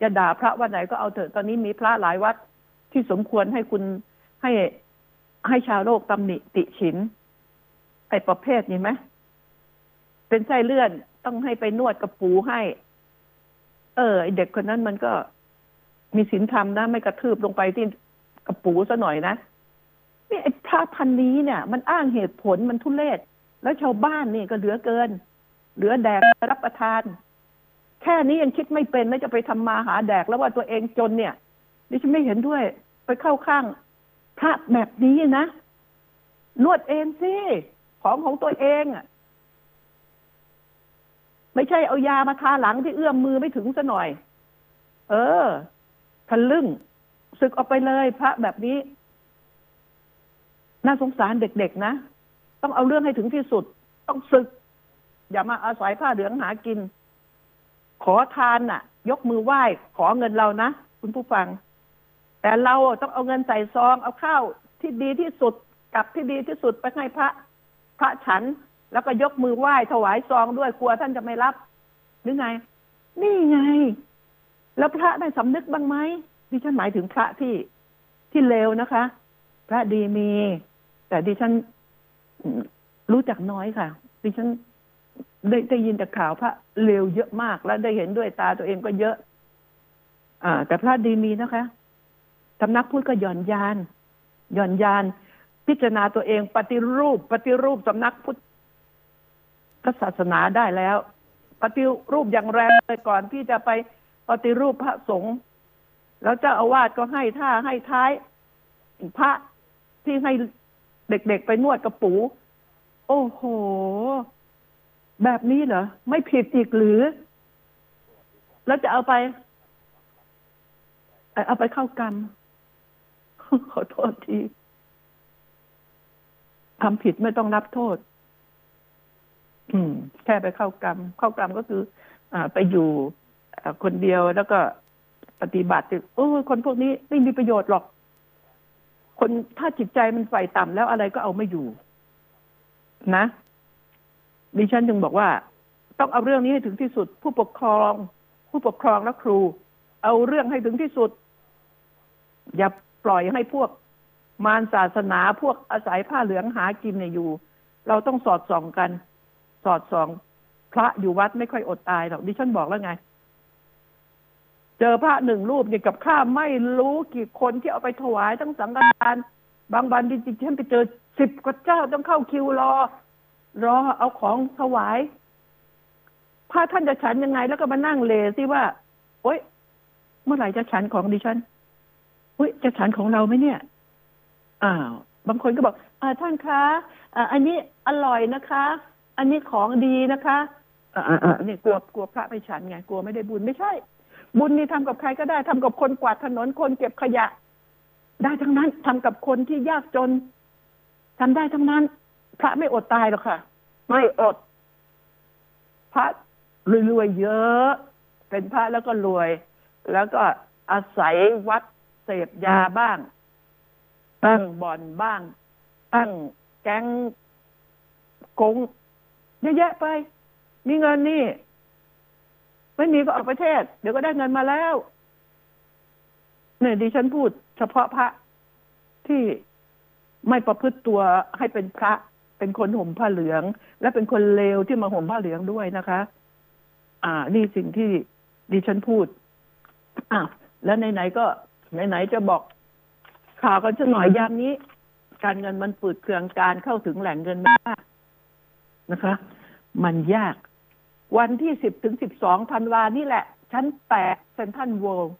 จะด่าพระวัดไหนก็เอาเถอะตอนนี้มีพระหลายวัดที่สมควรให้คุณให้ให้ชาวโลกตำหนิติฉิน ไอ้ประเภทนี้ไหมเป็นไส้เลื่อนต้องให้ไปนวดกับปูให้ เออไอเด็กคนนั้นมันก็มีศีลธรรมนะไม่กระทืบลงไปที่กระปูซะหน่อยนะนี่ไอ้พระพันนี้เนี่ย มันอ้างเหตุผลมันทุเลศแล้วชาวบ้านนี่ก็เหลือเกิน เหลือแดกรับประทาน แค่นี้ยังคิดไม่เป็นแล้วจะไปทำมาหาแดกแล้วว่าตัวเองจนเนี่ยดิฉันไม่เห็นด้วย ไปเข้าข้างพระแบบนี้นะนวดเองสิของของตัวเองอะไม่ใช่เอายามาทาหลังที่เอื้อมมือไม่ถึงซะหน่อย เออทะลึ่งศึกออกไปเลย พระแบบนี้ น่าสงสารเด็กๆนะ ต้องเอาเรื่องให้ถึงที่สุด ต้องศึก อย่ามาอาศัยผ้าเหลืองหากิน ขอทานน่ะ ยกมือไหว้ขอเงินเรานะคุณผู้ฟัง แต่เราต้องเอาเงินใส่ซอง เอาข้าวที่ดีที่สุดกับที่ดีที่สุดไปให้พระพระฉัน แล้วก็ยกมือไหว้ถวายซองด้วยกลัวท่านจะไม่รับหรือไง นี่ไง แล้วพระได้สำนึกบ้างไหมดิฉันหมายถึงพระที่ที่เลวนะคะ พระดีมี แต่ดิฉันรู้จักน้อยค่ะ ดิฉัน ได้ได้ยินแต่ข่าวพระเลวเยอะมากแล้วได้เห็นด้วยตาตัวเองก็เยอะ อ่า แต่พระดีมีนะคะสำนักพูดก็หย่อนยานหย่อนยาน พิจารณาตัวเองปฏิรูป ปฏิรูปสำนักพุทธศาสนาได้แล้ว ปฏิรูปอย่างแรงเลยก่อนที่จะไปปฏิรูปพระสงฆ์แล้วเจ้าอาวาสก็ให้ท่าให้ท้าย พระที่ให้เด็กๆไปนวดกระปู โอ้โห แบบนี้เหรอ ไม่ผิดอีกหรือ แล้วจะเอาไป เอาไปเข้ากรรม ขอโทษทีทำผิดไม่ต้องรับโทษ อืม แค่ไปเข้ากรรม เข้ากรรมก็คือ อ่า ไปอยู่อคนเดียวแล้วก็ปฏิบัติโอ้คนพวกนี้ไม่มีประโยชน์หรอก คนถ้าจิตใจมันไฟต่ำแล้วอะไรก็เอาไม่อยู่ นะ ดิฉันจึงบอกว่า ต้องเอาเรื่องนี้ให้ถึงที่สุด ผู้ปกครอง ผู้ปกครองและครู เอาเรื่องให้ถึงที่สุด อย่าปล่อยให้พวกมารศาสนาพวกอาศัยผ้าเหลืองหากินเนี่ยอยู่ เราต้องสอดส่องกัน สอดส่อง พระอยู่วัดไม่ค่อยอดตายหรอกดิฉันบอกแล้วไง เจอพระหนึ่งรูปเนี่ยกับข้าไม่รู้กี่คนที่เอาไปถวายทั้งสังฆทาน บางวันจริฉันไปเจอสิบกว่าเจ้าต้องเข้าคิวรอ รอเอาของถวายพระท่านจะฉันยังไง แล้วก็มานั่งเลสิว่า โอ๊ย เมื่อไหร่จะฉันของดิฉันอุ้ยจะฉันของเราไหมเนี่ย อ้าว บางคนก็บอกอ่ท่านคะอ่าอันนี้อร่อยนะคะ อันนี้ของดีนะคะอ่าอ่เนี่ยกลัวกลัวพระไม่ฉันไงกลัวไม่ได้บุญไม่ใช่ บุญนี่ทำกับใครก็ได้ทำกับคนกวาดถนนคนเก็บขยะ ได้ทั้งนั้นทำกับคนที่ยากจนทำได้ทั้งนั้น พระไม่อดตายหรอกค่ะ ไม่อด พระรวยๆเยอะ เป็นพระแล้วก็รวย แล้วก็อาศัยวัดเสพยาบ้าง ตั้งบ่อนบ้าง ตั้งแก๊งกงเยอะแยะไป มีเงินนี่ ไม่มีก็ออกประเทศ เดี๋ยวก็ได้เงินมาแล้วเนี่ยดิฉันพูดเฉพาะพระที่ไม่ประพฤติตัวให้เป็นพระ เป็นคนห่มผ้าเหลือง และเป็นคนเลวที่มาห่มผ้าเหลืองด้วยนะคะ อ่า นี่สิ่งที่ดิฉันพูดอะแล้วไหนๆก็ไหนๆจะบอกข่าวกันสักหน่อยยามนี้ การเงินมันปืดเคืองการเข้าถึงแหล่งเงินมากนะคะ มันยาก วันที่สิบถึงสิบสองธันวานี่แหละ ชั้นแปดเซนทันเวิลด์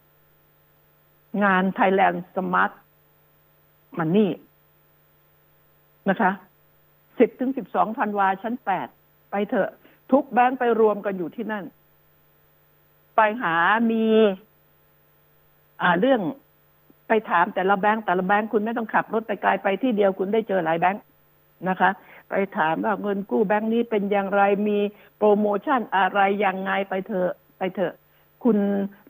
งาน Thailand Smart Money นะคะ สิบถึงสิบสองธันวาชั้นแปดไปเถอะ ทุกแบงค์ไปรวมกันอยู่ที่นั่น ไปหามี อ่าเรื่องไปถามแต่ละแบงค์แต่ละแบงค์คุณไม่ต้องขับรถไปไกลไปที่เดียวคุณได้เจอหลายแบงค์นะคะ ไปถามว่าเงินกู้แบงค์นี้เป็นอย่างไรมีโปรโมชั่นอะไรยังไงไปเถอะไปเถอะ คุณ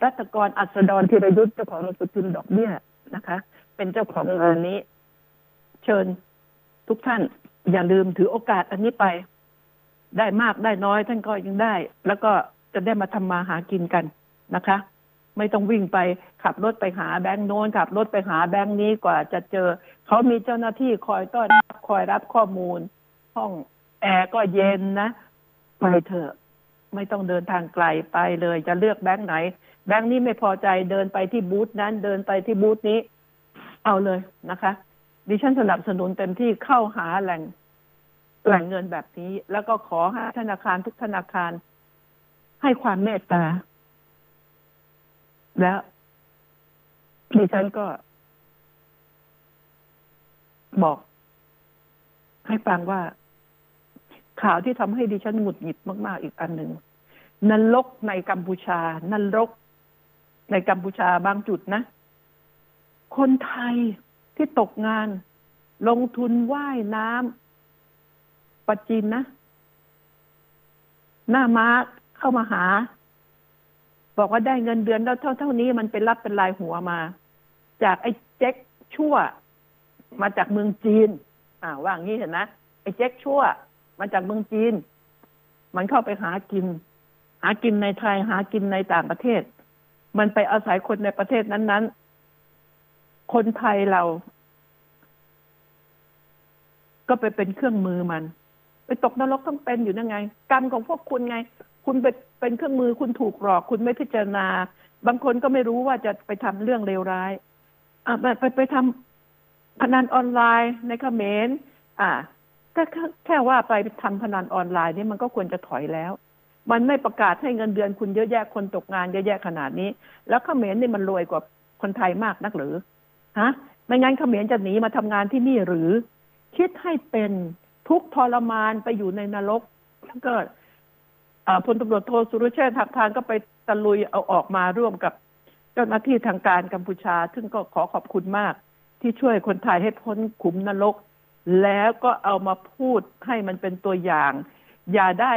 รัตกรอัศดรธีรยุทธ์เจ้าของนสือพิมดอกเบี้ยนะคะ เป็นเจ้าของงานนี้ เชิญทุกท่าน อย่าลืมถือโอกาสอันนี้ไป ได้มากได้น้อยท่านก็ยังได้ แล้วก็จะได้มาทำมาหากินกันนะคะ ไม่ต้องวิ่งไปขับรถไปหาแบงค์โน้นขับรถไปหาแบงค์นี้กว่าจะเจอ เขามีเจ้าหน้าที่คอยต้อนรับคอยรับข้อมูล ห้องแอร์ก็เย็นนะไปเถอะไม่ต้องเดินทางไกลไปเลย จะเลือกแบงค์ไหน แบงค์นี้ไม่พอใจเดินไปที่บูธนั้น เดินไปที่บูธนี้ เอาเลยนะคะ ดิฉันสนับสนุนเต็มที่เข้าหาแหล่งแหล่งเงินแบบนี้ แล้วก็ขอให้ธนาคารทุกธนาคาร ให้ความเมตตา แล้วดิฉันก็ บอก ให้ฟังว่า ข่าวที่ทำให้ดิฉันหงุดหงิดมาก ๆ อีกอันหนึ่งนรกในกัมพูชานรกในกัมพูชาบางจุดนะ คนไทย ที่ตกงาน ลงทุนว่ายน้ำปัจจินนะ หน้าม้าเข้ามาหา บอกว่าได้เงินเดือนแล้วเท่าเท่านี้มันเป็นรับเป็นลายหัวมา จากไอ้เจ๊กชั่ว มาจากเมืองจีน อ่าว่างี้เห็นนะไอ้เจ๊กชั่ว มาจากเมืองจีน มันเข้าไปหากิน หากินในไทยหากินในต่างประเทศ มันไปอาศัยคนในประเทศนั้นๆ คนไทยเรา ก็ไปเป็นเครื่องมือมัน ไปตกนรกต้องเป็นอยู่นั่นไง กรรมของพวกคุณไง คุณไปเป็นเครื่องมือคุณถูกหลอก คุณไม่พิจารณา บางคนก็ไม่รู้ว่าจะไปทำเรื่องเลวร้าย อ่าไปไปไปทำพนันออนไลน์ในเขมรอ่าก็แค่แค่ว่าไปทำพนันออนไลน์นี่มันก็ควรจะถอยแล้ว มันไม่ประกาศให้เงินเดือนคุณเยอะแยะคนตกงานเยอะแยะขนาดนี้ แล้วเขมรนี่มันรวยกว่าคนไทยมากนักหรือ ฮะไม่งั้นเขมรจะหนีมาทำงานที่นี่หรือ คิดให้เป็นทุกทรมานไปอยู่ในนรกแล้วก็อ่าพลตำรวจโทสุรเชษฐ์หักพานก็ไปตะลุยเอาออกมาร่วมกับเจ้าหน้าที่ทางการกัมพูชา ซึ่งก็ขอขอบคุณมาก ที่ช่วยคนไทยให้พ้นขุมนรก แล้วก็เอามาพูดให้มันเป็นตัวอย่าง อย่าได้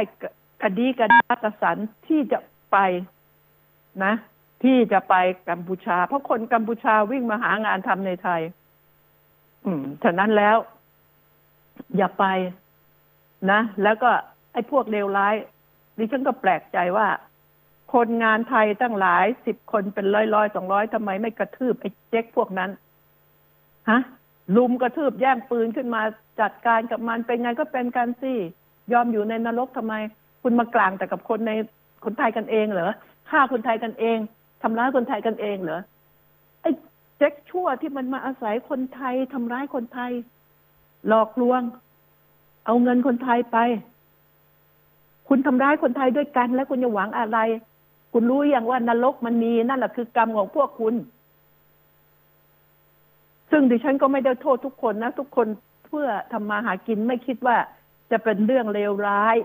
กระดีกระดากระสันที่จะไปนะ ที่จะไปกัมพูชา เพราะคนกัมพูชาวิ่งมาหางานทำในไทย อืมฉะนั้นแล้ว อย่าไปนะ แล้วก็ไอ้พวกเลวร้ายดิฉันก็แปลกใจว่า คนงานไทยตั้งหลายสิบคนเป็นร้อยร้อยสองร้อยทำไมไม่กระทืบไอ้เจ๊กพวกนั้นฮะลุมกระทืบแย่งปืนขึ้นมาจัดการกับมันเป็นไงก็เป็นกันสิยอมอยู่ในนรกทำไม คุณมากลางแต่กับคนในคนไทยกันเองเหรอฆ่าคนไทยกันเอง ทำร้ายคนไทยกันเองเหรอไอ้เจ๊กชั่วที่มันมาอาศัยคนไทยทำร้ายคนไทย หลอกลวง เอาเงินคนไทยไป คุณทำร้ายคนไทยด้วยกัน แล้วคุณจะหวังอะไร คุณรู้อย่างว่านรกมันมีนั่นแหละคือกรรมของพวกคุณ ซึ่งดิฉันก็ไม่ได้โทษทุกคนนะ ทุกคนเพื่อทำมาหากินไม่คิดว่าจะเป็นเรื่องเลวร้าย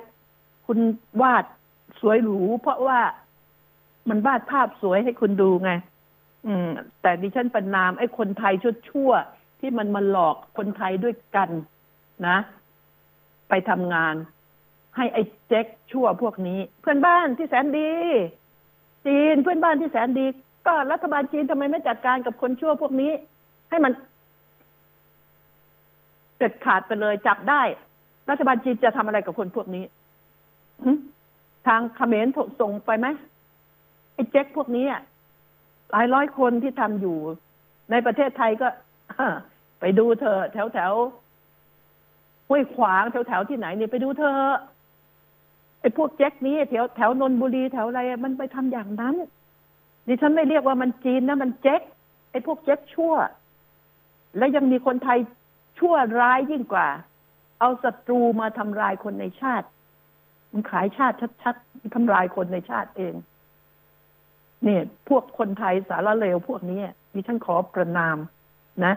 คุณวาดสวยหรูเพราะว่า มันวาดภาพสวยให้คุณดูไง อืม แต่ดิฉันประนามไอ้คนไทยชั่วๆที่มันมาหลอกคนไทยด้วยกันนะ ไปทำงาน ให้ไอ้เจ๊กชั่วพวกนี้ เพื่อนบ้านที่แสนดี จีนเพื่อนบ้านที่แสนดี ก็รัฐบาลจีนทำไมไม่จัดการกับคนชั่วพวกนี้ ให้มันเด็ดขาดไปเลยจับได้ รัฐบาลจีนจะทำอะไรกับคนพวกนี้ทางเขมรส่งไปไหม ไอ้เจ๊กพวกนี้หลายร้อยคนที่ทำอยู่ ในประเทศไทยก็ไปดูเธอแถวแถวห้วยขวางแถวแถวที่ไหนเนี่ยไปดูเธอไอ้พวกแจ็คนี้แถวแถวนนบุรีแถวอะไรมันไปทำอย่างนั้นดิฉันไม่เรียกว่ามันจีนนะมันเจ๊กไอ้พวกเจ๊กชั่ว และยังมีคนไทยชั่วร้ายยิ่งกว่า เอาศัตรูมาทำลายคนในชาติ มันขายชาติชัดๆทำลายคนในชาติเอง เนี่ยพวกคนไทยสารเลวพวกนี้ดิฉันขอประนามนะ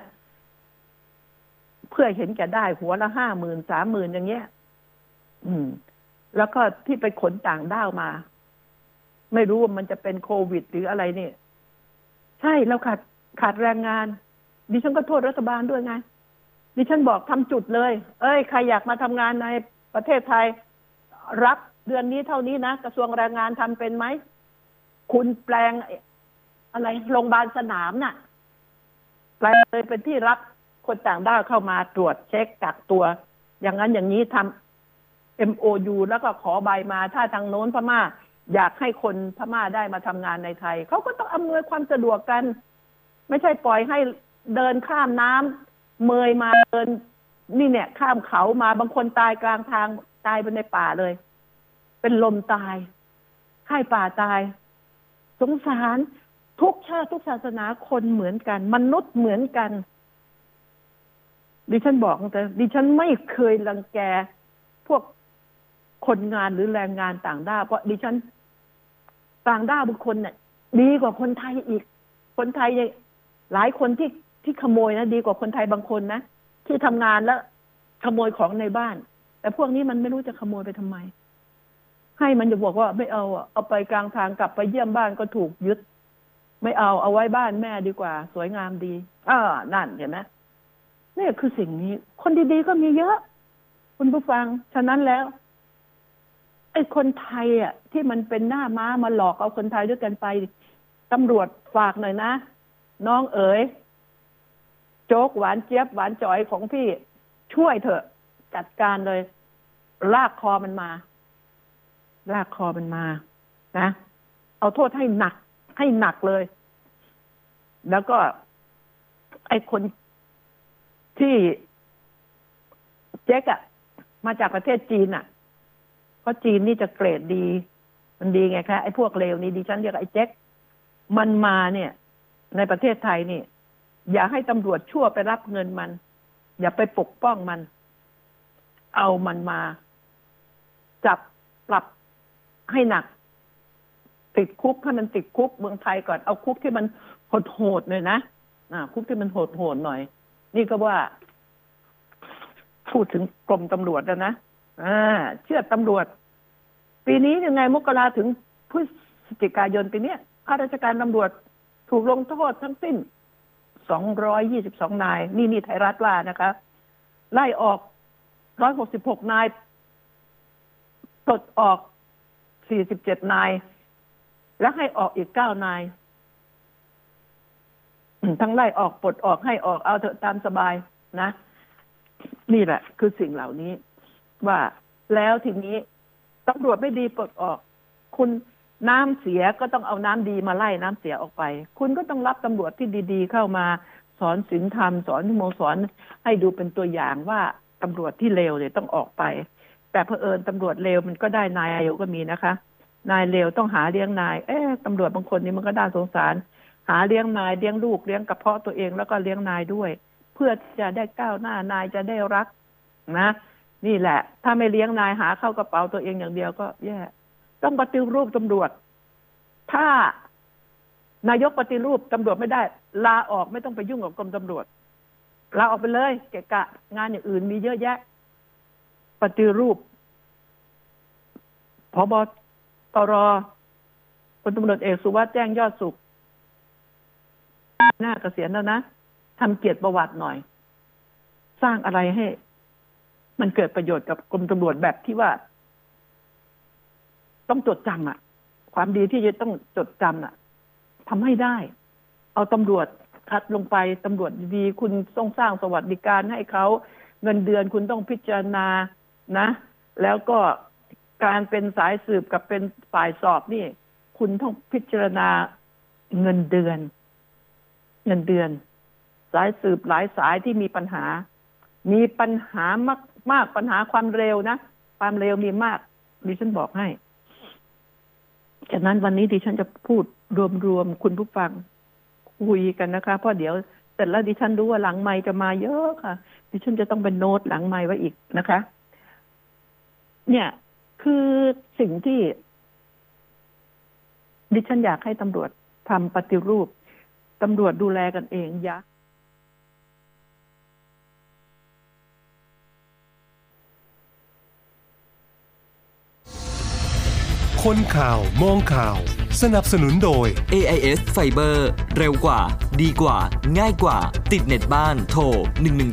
เพื่อเห็นแก่ได้หัวละห้าหมื่นสามหมื่นอย่างเงี้ย อืม แล้วก็ที่ไปขนต่างด้าวมา ไม่รู้ว่ามันจะเป็นโควิด หรืออะไรเนี่ย ใช่แล้วขาดขาดแรงงาน ดิฉันก็โทษรัฐบาลด้วยไง ดิฉันบอกทำจุดเลย เอ้ยใครอยากมาทำงานในประเทศไทย รับเดือนนี้เท่านี้นะกระทรวงแรงงานทำเป็นไหม คุณแปลง อะไรโรงพยาบาลสนามน่ะ แปลงเลยเป็นที่รับคนต่างด้าวเข้ามาตรวจเช็คกักตัว อย่างนั้นอย่างนี้ทำ MOU แล้วก็ขอใบมาถ้าทางโน้นพม่า อยากให้คนพม่าได้มาทำงานในไทย เขาก็ต้องอำนวยความสะดวกกัน ไม่ใช่ปล่อยให้เดินข้ามน้ำเมยมาเดิน นี่เนี่ย ข้ามเขามาบางคนตายกลางทางตายไปในป่าเลย เป็นลมตายให้ป่าตาย สงสารทุกชาติทุกศาสนาคนเหมือนกัน มนุษย์เหมือนกัน ดิฉันบอกแต่ดิฉันไม่เคยรังแกพวกคนงานหรือแรงงานต่างด้าวเพราะดิฉัน ต่างด้าวบางคนเนี่ยดีกว่าคนไทยอีก คนไทยเนี่ยหลายคนที่ที่ขโมยนะดีกว่าคนไทยบางคนนะที่ทำงานแล้วขโมยของในบ้าน แต่พวกนี้มันไม่รู้จะขโมยไปทำไม ให้มันจะบอกว่าไม่เอาเอาไปกลางทางกลับไปเยี่ยมบ้านก็ถูกยึด ไม่เอาเอาไว้บ้านแม่ดีกว่า สวยงามดีอ่านั่นเห็นไหมนี่คือสิ่งนี้ คนดีๆก็มีเยอะ คุณผู้ฟัง ฉะนั้นแล้วไอ้คนไทยอะ ที่มันเป็นหน้าม้ามาหลอกเอาคนไทยด้วยกันไปตำรวจฝากหน่อยนะ น้องเอ๋ยโจ๊กหวานเจี๊ยบหวานจ่อยของพี่ช่วยเถอะ จัดการเลย ลากคอมันมา ลากคอมันมา นะ เอาโทษให้หนัก ให้หนักเลย แล้วก็ ไอ้คนที่เจ๊กอะมาจากประเทศจีนอะเพราะจีนนี่จะเกรดดี มันดีไงคะไอ้พวกเลวนี่ดิฉันเรียกไอ้เจ๊กมันมาเนี่ย ในประเทศไทยนี่ อย่าให้ตำรวจชั่วไปรับเงินมัน อย่าไปปกป้องมัน เอามันมา จับปรับ ให้หนัก ติดคุกให้มันติดคุกเมืองไทยก่อนเอาคุกที่มันโหดๆหน่อยนะอ่า คุกที่มันโหดๆหน่อย นี่ก็ว่า พูดถึงกรมตำรวจแล้วนะอ่า เชื่อตำรวจ ปีนี้ยังไงมกราถึงพฤศจิกายนปีนี้ข้าราชการตำรวจถูกลงโทษทั้งสิ้น 222 นาย นี่นี่ไทยรัฐว่านะคะ ไล่ออก 166 นายปลดออก 47นาย แล้วให้ออกอีก9นาย ทั้งไล่ออกปลดออกให้ออกเอาเถอะตามสบายนะ นี่แหละ คือสิ่งเหล่านี้ ว่าแล้วทีนี้ตำรวจไม่ดีปลดออก คุณน้ำเสียก็ต้องเอาน้ำดีมาไล่น้ำเสียออกไป คุณก็ต้องรับตำรวจที่ดีๆ เข้ามาสอนศีลธรรมสอนโมสอนให้ดูเป็นตัวอย่างว่าตำรวจที่เลวเนี่ยต้องออกไป แต่เพอเอิญตำรวจเลวมันก็ได้นายเลวก็มีนะคะ นายเลวต้องหาเลี้ยงนาย เอ๊ะตำรวจบางคนนี่มันก็ด้าสงสาร หาเลี้ยงนายเลี้ยงลูกเลี้ยงกระเพาะตัวเองแล้วก็เลี้ยงนายด้วย เพื่อจะได้ก้าวหน้านายจะได้รักนะ นี่แหละ ถ้าไม่เลี้ยงนายหาเข้ากระเป๋าตัวเองอย่างเดียวก็แย่ ต้องปฏิรูปตำรวจ ถ้านายกปฏิรูปตำรวจไม่ได้ ลาออกไม่ต้องไปยุ่งกับกรมตำรวจลาออกไปเลย เกะกะงานอย่างอื่นมีเยอะแยะ ปฏิรูปพบตรพลตำรวจเอกสุวัสด์แจ้งยอดสุข หน้าเกษียณแล้วนะทำเกียรติประวัติหน่อย สร้างอะไรให้ มันเกิดประโยชน์กับกรมตำรวจแบบที่ว่า ต้องจดจำอะความดีที่จะต้องจดจำอะทำให้ได้ เอาตำรวจคัดลงไปตำรวจดีคุณต้องสร้างสวัสดิการให้เขาเงินเดือนคุณต้องพิจารณา นะ แล้วก็การเป็นสายสืบกับเป็นฝ่ายสอบนี่ คุณต้องพิจารณาเงินเดือน เงินเดือน สายสืบหลายสายที่มีปัญหา มีปัญหามากมากปัญหาความเร็วนะ ความเร็วมีมากดิฉันบอกให้ฉะนั้นวันนี้ดิฉันจะพูดรวมๆคุณผู้ฟังคุยกันนะคะ เพราะเดี๋ยวเสร็จแล้วดิฉันรู้ว่าหลังไม้จะมาเยอะค่ะ ดิฉันจะต้องเป็นโน้ตหลังไม้ไว้อีกนะคะ เนี่ย คือสิ่งที่ ดิฉันอยากให้ตำรวจทำปฏิรูปตำรวจดูแลกันเองยะคนข่าวมองข่าว สนับสนุนโดย AIS Fiber เร็วกว่า ดีกว่า ง่ายกว่า ติดเน็ตบ้านโทร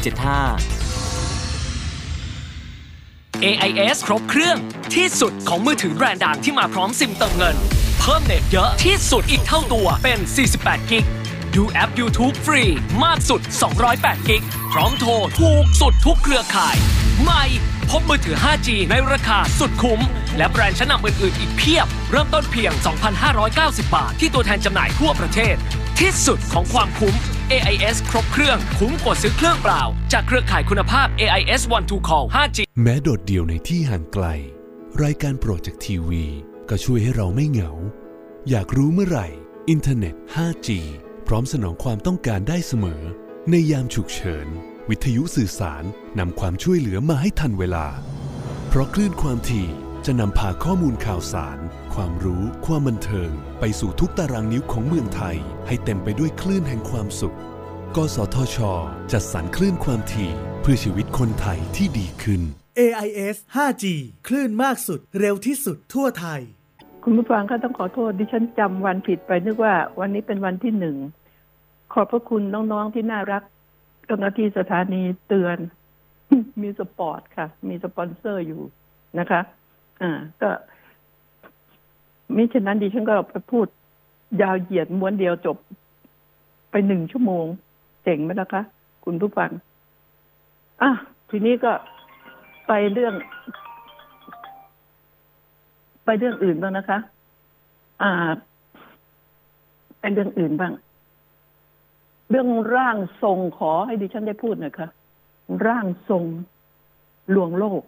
1175 AIS ครบเครื่องที่สุดของมือถือแบรนด์ดังที่มาพร้อมซิมเติมเงิน เพิ่มเน็ตเยอะที่สุดอีกเท่าตัวเป็น 48 gig ดูแอป YouTube ฟรีมากสุด 208 gig พร้อมโทรถูกสุดทุกเครือข่าย ใหม่พบมือถือ 5G ในราคาสุดคุ้ม และแบรนด์ชั้นนำอื่นๆ อีกเพียบ เริ่มต้นเพียง 2,590 บาท ที่ตัวแทนจำหน่ายทั่วประเทศ ที่สุดของความคุ้ม AIS ครบเครื่อง คุ้มกว่าซื้อเครื่องเปล่า จากเครือข่ายคุณภาพ AIS One to Call 5G แม้โดดเดี่ยวในที่ห่างไกล รายการโปรดจากทีวี ก็ช่วยให้เราไม่เหงา อยากรู้เมื่อไหร่ อินเทอร์เน็ต 5G พร้อมสนองความต้องการได้เสมอ ในยามฉุกเฉิน วิทยุสื่อสารนำความช่วยเหลือมาให้ทันเวลา เพราะคลื่นความถี่จะนำพาข้อมูลข่าวสาร ความรู้ ความบันเทิง ไปสู่ทุกตารางนิ้วของเมืองไทย ให้เต็มไปด้วยคลื่นแห่งความสุข กสทช จัดสรรคลื่นความถี่เพื่อชีวิตคนไทยที่ดีขึ้น AIS 5G คลื่นมากสุดเร็วที่สุดทั่วไทย คุณผู้ฟังคะต้องขอโทษดิฉันจำวันผิดไปนึกว่าวันนี้เป็นวันที่หนึ่ง ขอบพระคุณน้องๆที่น่ารักเจ้าหน้าที่สถานีเตือน มีสปอร์ตค่ะ มีสปอนเซอร์อยู่นะคะ อ่า ก็ มิฉะนั้นดิฉันก็ไปพูด ยาวเหยียดม้วนเดียวจบไปหนึ่งชั่วโมง เจ๋งไหมนะคะ คุณผู้ฟังอะทีนี้ก็ไปเรื่อง ไปเรื่องอื่นบ้างนะคะ อ่าไปเรื่องอื่นบ้าง เรื่องร่างทรงขอให้ดิฉันได้พูดหน่อยค่ะ ร่างทรงลวงโลก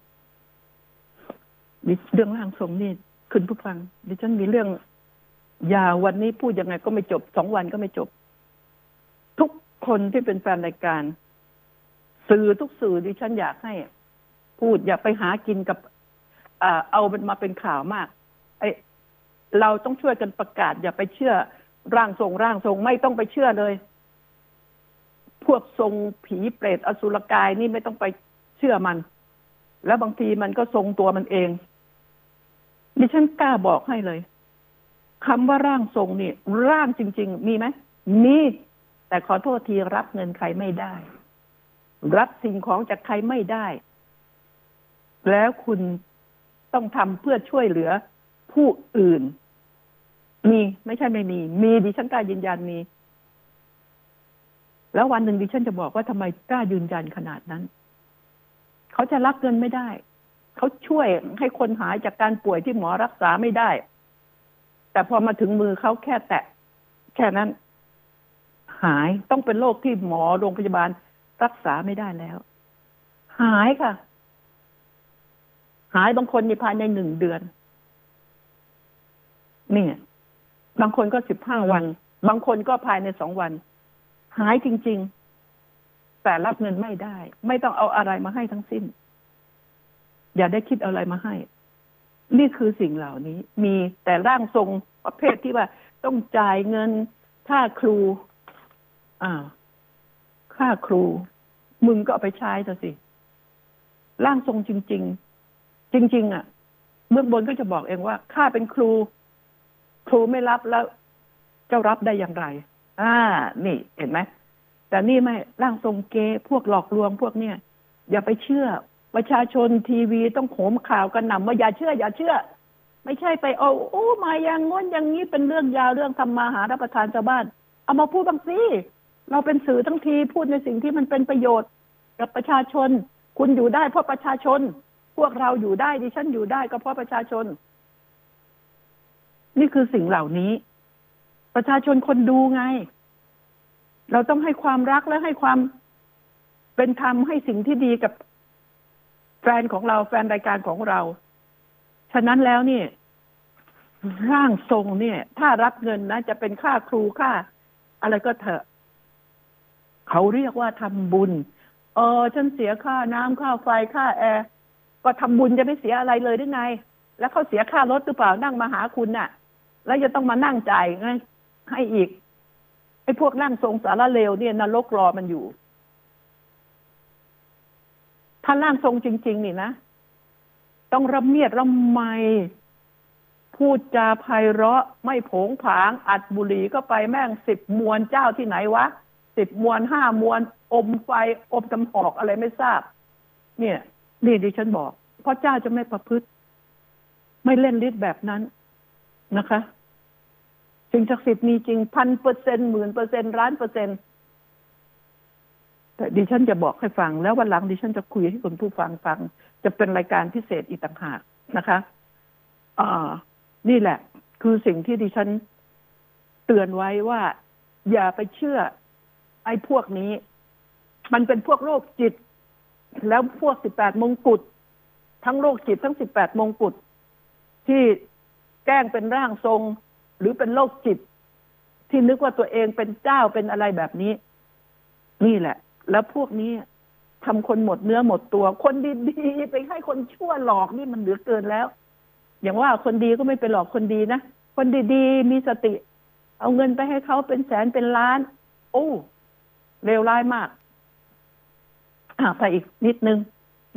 เรื่องร่างทรงนี่ คุณผู้ฟัง ดิฉันมีเรื่อง ยาววันนี้พูดยังไงก็ไม่จบสองวันก็ไม่จบ ทุกคนที่เป็นแฟนรายการ สื่อทุกสื่อดิฉันอยากให้ พูดอย่าไปหากินกับอ่าเอามันมาเป็นข่าวมาก ไอเราต้องช่วยกันประกาศ อย่าไปเชื่อร่างทรงร่างทรงไม่ต้องไปเชื่อเลย พวกทรงผีเปรตอสุรกายนี่ไม่ต้องไปเชื่อมัน แล้วบางทีมันก็ทรงตัวมันเอง ดิฉันกล้าบอกให้เลยคำว่าร่างทรงนี่ ร่างจริง ๆ มีไหมมีแต่ขอโทษทีรับเงินใครไม่ได้ รับสิ่งของจากใครไม่ได้ แล้วคุณต้องทำเพื่อช่วยเหลือผู้อื่น มีไม่ใช่ไม่มี มีดิฉันกล้ายืนยันมี แล้ววันหนึ่งดิฉันจะบอกว่าทำไมกล้ายืนยันขนาดนั้น เขาจะรับเงินไม่ได้ เขาช่วยให้คนหายจากการป่วยที่หมอรักษาไม่ได้ แต่พอมาถึงมือเขาแค่แตะ แค่นั้น หายต้องเป็นโรคที่หมอโรงพยาบาลรักษาไม่ได้แล้ว หายค่ะ หายบางคนในภายในหนึ่งเดือน เนี่ย บางคนก็สิบห้าวัน บางคนก็ภายในสองวัน หายจริง ๆ แต่รับเงินไม่ได้ ไม่ต้องเอาอะไรมาให้ทั้งสิ้น อย่าได้คิดอาอะไรมาให้ นี่คือสิ่งเหล่านี้ มีแต่ร่างทรงประเภทที่ว่าต้องจ่ายเงินค่าครู อ่า ค่าครู มึงก็เอาไปใช้เถอะสิ ร่างทรงจริง ๆ จริง ๆ อะ เบื้องบนก็จะบอกเองว่าข้าเป็นครู ครูไม่รับแล้วเจ้ารับได้อย่างไร อ่า นี่เห็นไหมแต่นี่ไม่ร่างทรงเกพวกหลอกลวงพวกเนี้ยอย่าไปเชื่อ ประชาชนทีวีต้องโหมข่าวกันหนำว่าอย่าเชื่อ อย่าเชื่อ ไม่ใช่ไปเอาโอ้มาอย่างง้นอย่างนี้เป็นเรื่องยาวเรื่องทำมาหารับประทานชาวบ้าน เอามาพูดบางสิเราเป็นสื่อทั้งทีพูดในสิ่งที่มันเป็นประโยชน์กับประชาชน คุณอยู่ได้เพราะประชาชน พวกเราอยู่ได้ดิฉันอยู่ได้ก็เพราะประชาชน นี่คือสิ่งเหล่านี้ ประชาชนคนดูไง เราต้องให้ความรักและให้ความเป็นธรรมให้สิ่งที่ดีกับ แฟนของเราแฟนรายการของเรา ฉะนั้นแล้วเนี่ยร่างทรงเนี่ย ถ้ารับเงินนะจะเป็นค่าครูค่า อะไรก็เถอะ เขาเรียกว่าทำบุญ เออฉันเสียค่าน้ำค่าไฟค่าแอร์ก็ทำบุญจะไม่เสียอะไรเลยได้ไง แล้วเขาเสียค่ารถหรือเปล่านั่งมาหาคุณน่ะ แล้วจะต้องมานั่งจ่ายไงให้อีกไอ้พวกร่างทรงสารเลวเนี่ยนรกรอมันอยู่ ถ้าร่างทรงจริง ๆ นี่นะ ต้องระเมียดระไมพูดจาไพเราะไม่ผงผาง อัดบุหรี่ก็ไปแม่งสิบมวนเจ้าที่ไหนวะสิบมวนห้ามวน อมไฟอมกำหอกอะไรไม่ทราบ เนี่ย นี่ดิฉันบอก เพราะเจ้าจะไม่ประพฤติ ไม่เล่นฤทธิ์แบบนั้นนะคะสิ่งศักดิ์สิทธิ์มีจริงพันเปอร์เซ็นต์หมื่นเปอร์เซ็นต์ล้านเปอร์เซ็นต์ แต่ดิฉันจะบอกให้ฟัง แล้ววันหลังดิฉันจะคุยให้คุณผู้ฟังฟัง จะเป็นรายการพิเศษอีกต่างหากนะคะอ่านี่แหละ คือสิ่งที่ดิฉันเตือนไว้ว่า อย่าไปเชื่อ ไอ้พวกนี้ มันเป็นพวกโรคจิต แล้วพวกสิบแปดมงกุฎทั้งโรคจิตทั้งสิบแปดมงกุฎที่แกล้งเป็นร่างทรง หรือเป็นโรคจิต ที่นึกว่าตัวเองเป็นเจ้าเป็นอะไรแบบนี้ นี่แหละ แล้วพวกนี้ทำคนหมดเนื้อหมดตัว คนดีๆไปให้คนชั่วหลอกนี่มันเหลือเกินแล้ว อย่างว่าคนดีก็ไม่ไปหลอกคนดีนะคนดีๆมีสติ เอาเงินไปให้เขาเป็นแสนเป็นล้าน โอ้เลวร้ายมาก อ่าไปอีกนิดนึง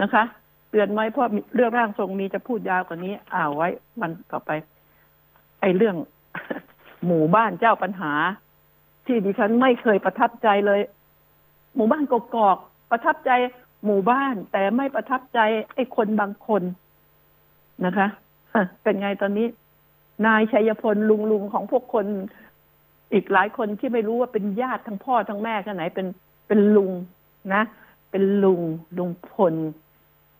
นะคะเตือนไว้เพราะเรื่องร่างทรงมีจะพูดยาวกว่านี้อ่าไว้วันต่อไป ไอ้เรื่องหมู่บ้านเจ้าปัญหา ที่ดิฉันไม่เคยประทับใจเลย หมู่บ้านกกอกประทับใจหมู่บ้าน แต่ไม่ประทับใจไอ้คนบางคนนะคะเป็นไงตอนนี้ นายชัยพลลุงลุงของพวกคน อีกหลายคนที่ไม่รู้ว่าเป็นญาติทั้งพ่อทั้งแม่กันไหน เป็นเป็นลุงนะ เป็นลุงลุงพล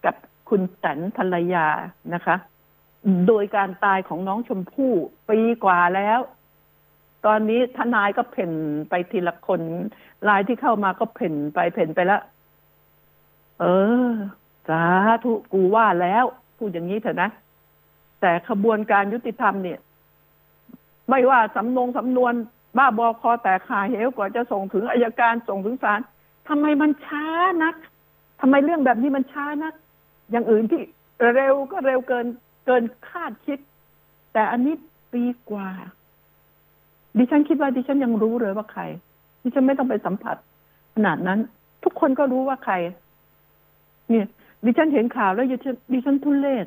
กับคุณแตนภรรยานะคะ โดยการตายของน้องชมพู่ปีกว่าแล้ว ตอนนี้ทนายก็เพ่นไปทีละคนรายที่เข้ามาก็เพ่นไปเพ่นไปแล้วเออสาธุกูว่าแล้วพูดอย่างนี้เถอะนะ แต่ขบวนการยุติธรรมเนี่ย ไม่ว่าสำนงสำนวน บ้าบอคอแต่ขาเหวกว่าจะส่งถึงอายการส่งถึงศาลทำไมมันช้านักทำไมเรื่องแบบนี้มันช้านัก อย่างอื่นที่เร็วก็เร็วเกินเกินคาดคิด แต่อันนี้ปีกว่า ดิฉันคิดว่าดิฉันยังรู้เลยว่าใคร ดิฉันไม่ต้องไปสัมผัส ขนาดนั้น ทุกคนก็รู้ว่าใคร เนี่ย ดิฉันเห็นข่าวแล้วดิฉันดิฉันทุเลศ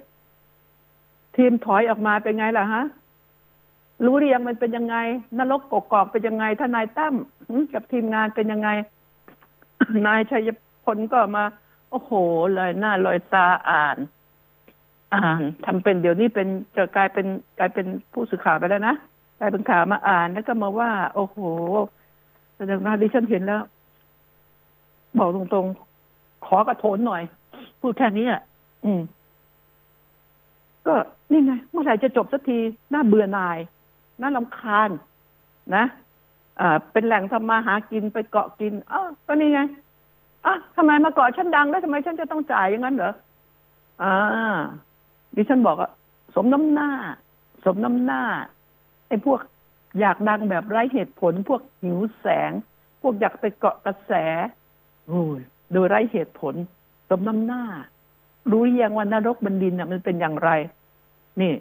ทีมถอยออกมาเป็นไงล่ะฮะ รู้หรือยังมันเป็นยังไง นรกกกอกเป็นยังไงทนายตั้มกับทีมงานเป็นยังไง นายชัยพลก็มา โอ้โหเลยหน้าลอยตาอ่าน อ่านทำเป็นเดี๋ยวนี้เป็นจะกลายเป็นกลายเป็นผู้สื่อข่าวไปแล้วนะ กลายเป็นข่าวมาอ่านแล้วก็มาว่า โอ้โหแสดงว่าดิฉันเห็นแล้ว บอกตรงๆ ขอกระโถนหน่อย พูดแค่นี้อะอืม ก็นี่ไงเมื่อไหร่จะจบสักทีน่าเบื่อหน่ายน่าลำคาญ นะอ่าเป็นแหล่งทำมาหากินไปเกาะกินอ้าวก็นี่ไงอะทำไมมาเกาะฉันดังแล้วทำไมฉันจะต้องจ่ายอย่างนั้นเหรออ่าดิฉันบอกอะสมน้ำหน้า สมน้ำหน้า ไอ้พวกอยากดังแบบไร้เหตุผล พวกหิวแสง พวกอยากไปเกาะกระแสโอ้ยโดยไร้เหตุผลสมน้ำหน้า รู้ยังว่านรกบันดินน่ะ มันเป็นอย่างไร นี่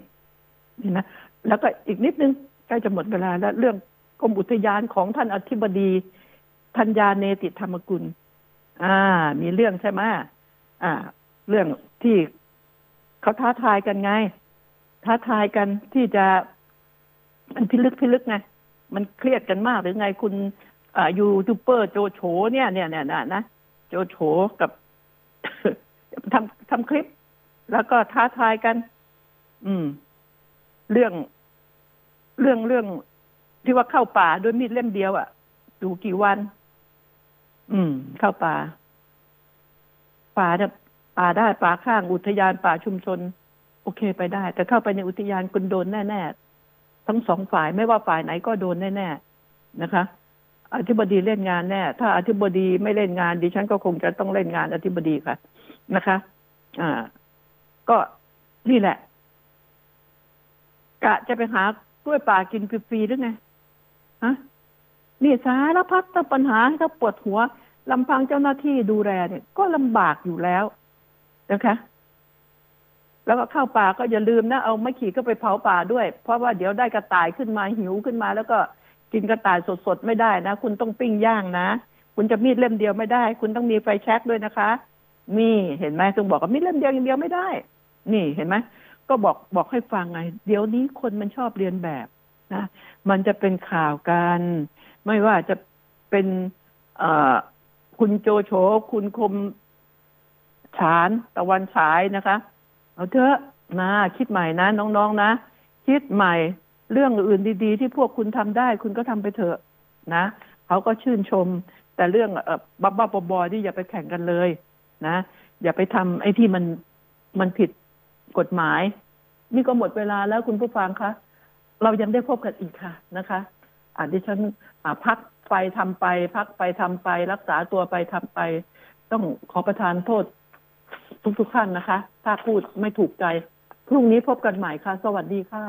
นี่นะแล้วก็อีกนิดนึงใกล้จะหมดเวลาแล้ว เรื่องกรมอุทยานของท่านอธิบดีธัญญาเนติธรรมกุล อ่า มีเรื่องใช่ไหมอ่า เรื่องที่เขาท้าทายกันไง ท้าทายกันที่จะ มันพิลึกพิลึกไงมันเครียดกันมากหรือไงคุณอ่ายูทูบเบอร์โจโฉเนี่ยเนี่ยเนี่ยนะนะโจโฉกับทำทำคลิป แล้วก็ท้าทายกัน อืม เรื่องเรื่องเรื่องที่ว่าเข้าป่าด้วยมีดเล่มเดียวอะ่ะอยู่กี่วัน อืม เข้าป่า ป่าเนี่ยป่าได้ป่าข้างอุทยานป่าชุมชน โอเคไปได้ แต่เข้าไปในอุทยานคุณโดนแน่ ๆ ทั้งสองฝ่ายไม่ว่าฝ่ายไหนก็โดนแน่ๆนะคะ อธิบดีเล่นงานแน่ ถ้าอธิบดีไม่เล่นงานดิฉันก็คงจะต้องเล่นงานอธิบดีค่ะนะคะ อ่า ก็นี่แหละกะจะไปหากล้วยป่ากินฟรีๆหรือไงฮะนี่สารพัดปัญหาให้เขาปวดหัวลำพังเจ้าหน้าที่ดูแลเนี่ย ก็ลำบากอยู่แล้วนะคะ แล้วก็เข้าป่าก็อย่าลืมนะเอาไม้ขีดก็ไปเผาป่าด้วย เพราะว่าเดี๋ยวได้กระต่ายขึ้นมาหิวขึ้นมา แล้วก็กินกระต่ายสดๆไม่ได้นะ คุณต้องปิ้งย่างนะ คุณจะมีดเล่มเดียวไม่ได้ คุณต้องมีไฟแช็กด้วยนะคะนี่เห็นไหมต้องบอกว่ามีดเล่มเดียวอย่างเดียวไม่ได้ นี่เห็นไหมก็บอกบอกให้ฟังไง เดี๋ยวนี้คนมันชอบเรียนแบบนะ มันจะเป็นข่าวกัน ไม่ว่าจะเป็นคุณโจโฉคุณคมฉานตะวันฉายนะคะ เอาเถอะนะคิดใหม่นะน้องๆนะ คิดใหม่เรื่องอื่นดี ๆ ที่พวกคุณทำได้ คุณก็ทำไปเถอะนะเขาก็ชื่นชม แต่เรื่องบ้าบ้าๆบอๆที่อย่าไปแข่งกันเลย นะ อย่าไปทำไอ้ที่มันมันผิดกฎหมาย นี่ก็หมดเวลาแล้วคุณผู้ฟังคะเรายังได้พบกันอีกค่ะนะคะอ่าดิฉันพักไปทำไป พักไปทำไป รักษาตัวไปทำไป ต้องขอประทานโทษ ทุกๆท่านนะคะ ถ้าพูดไม่ถูกใจ พรุ่งนี้พบกันใหม่ค่ะ สวัสดีค่ะ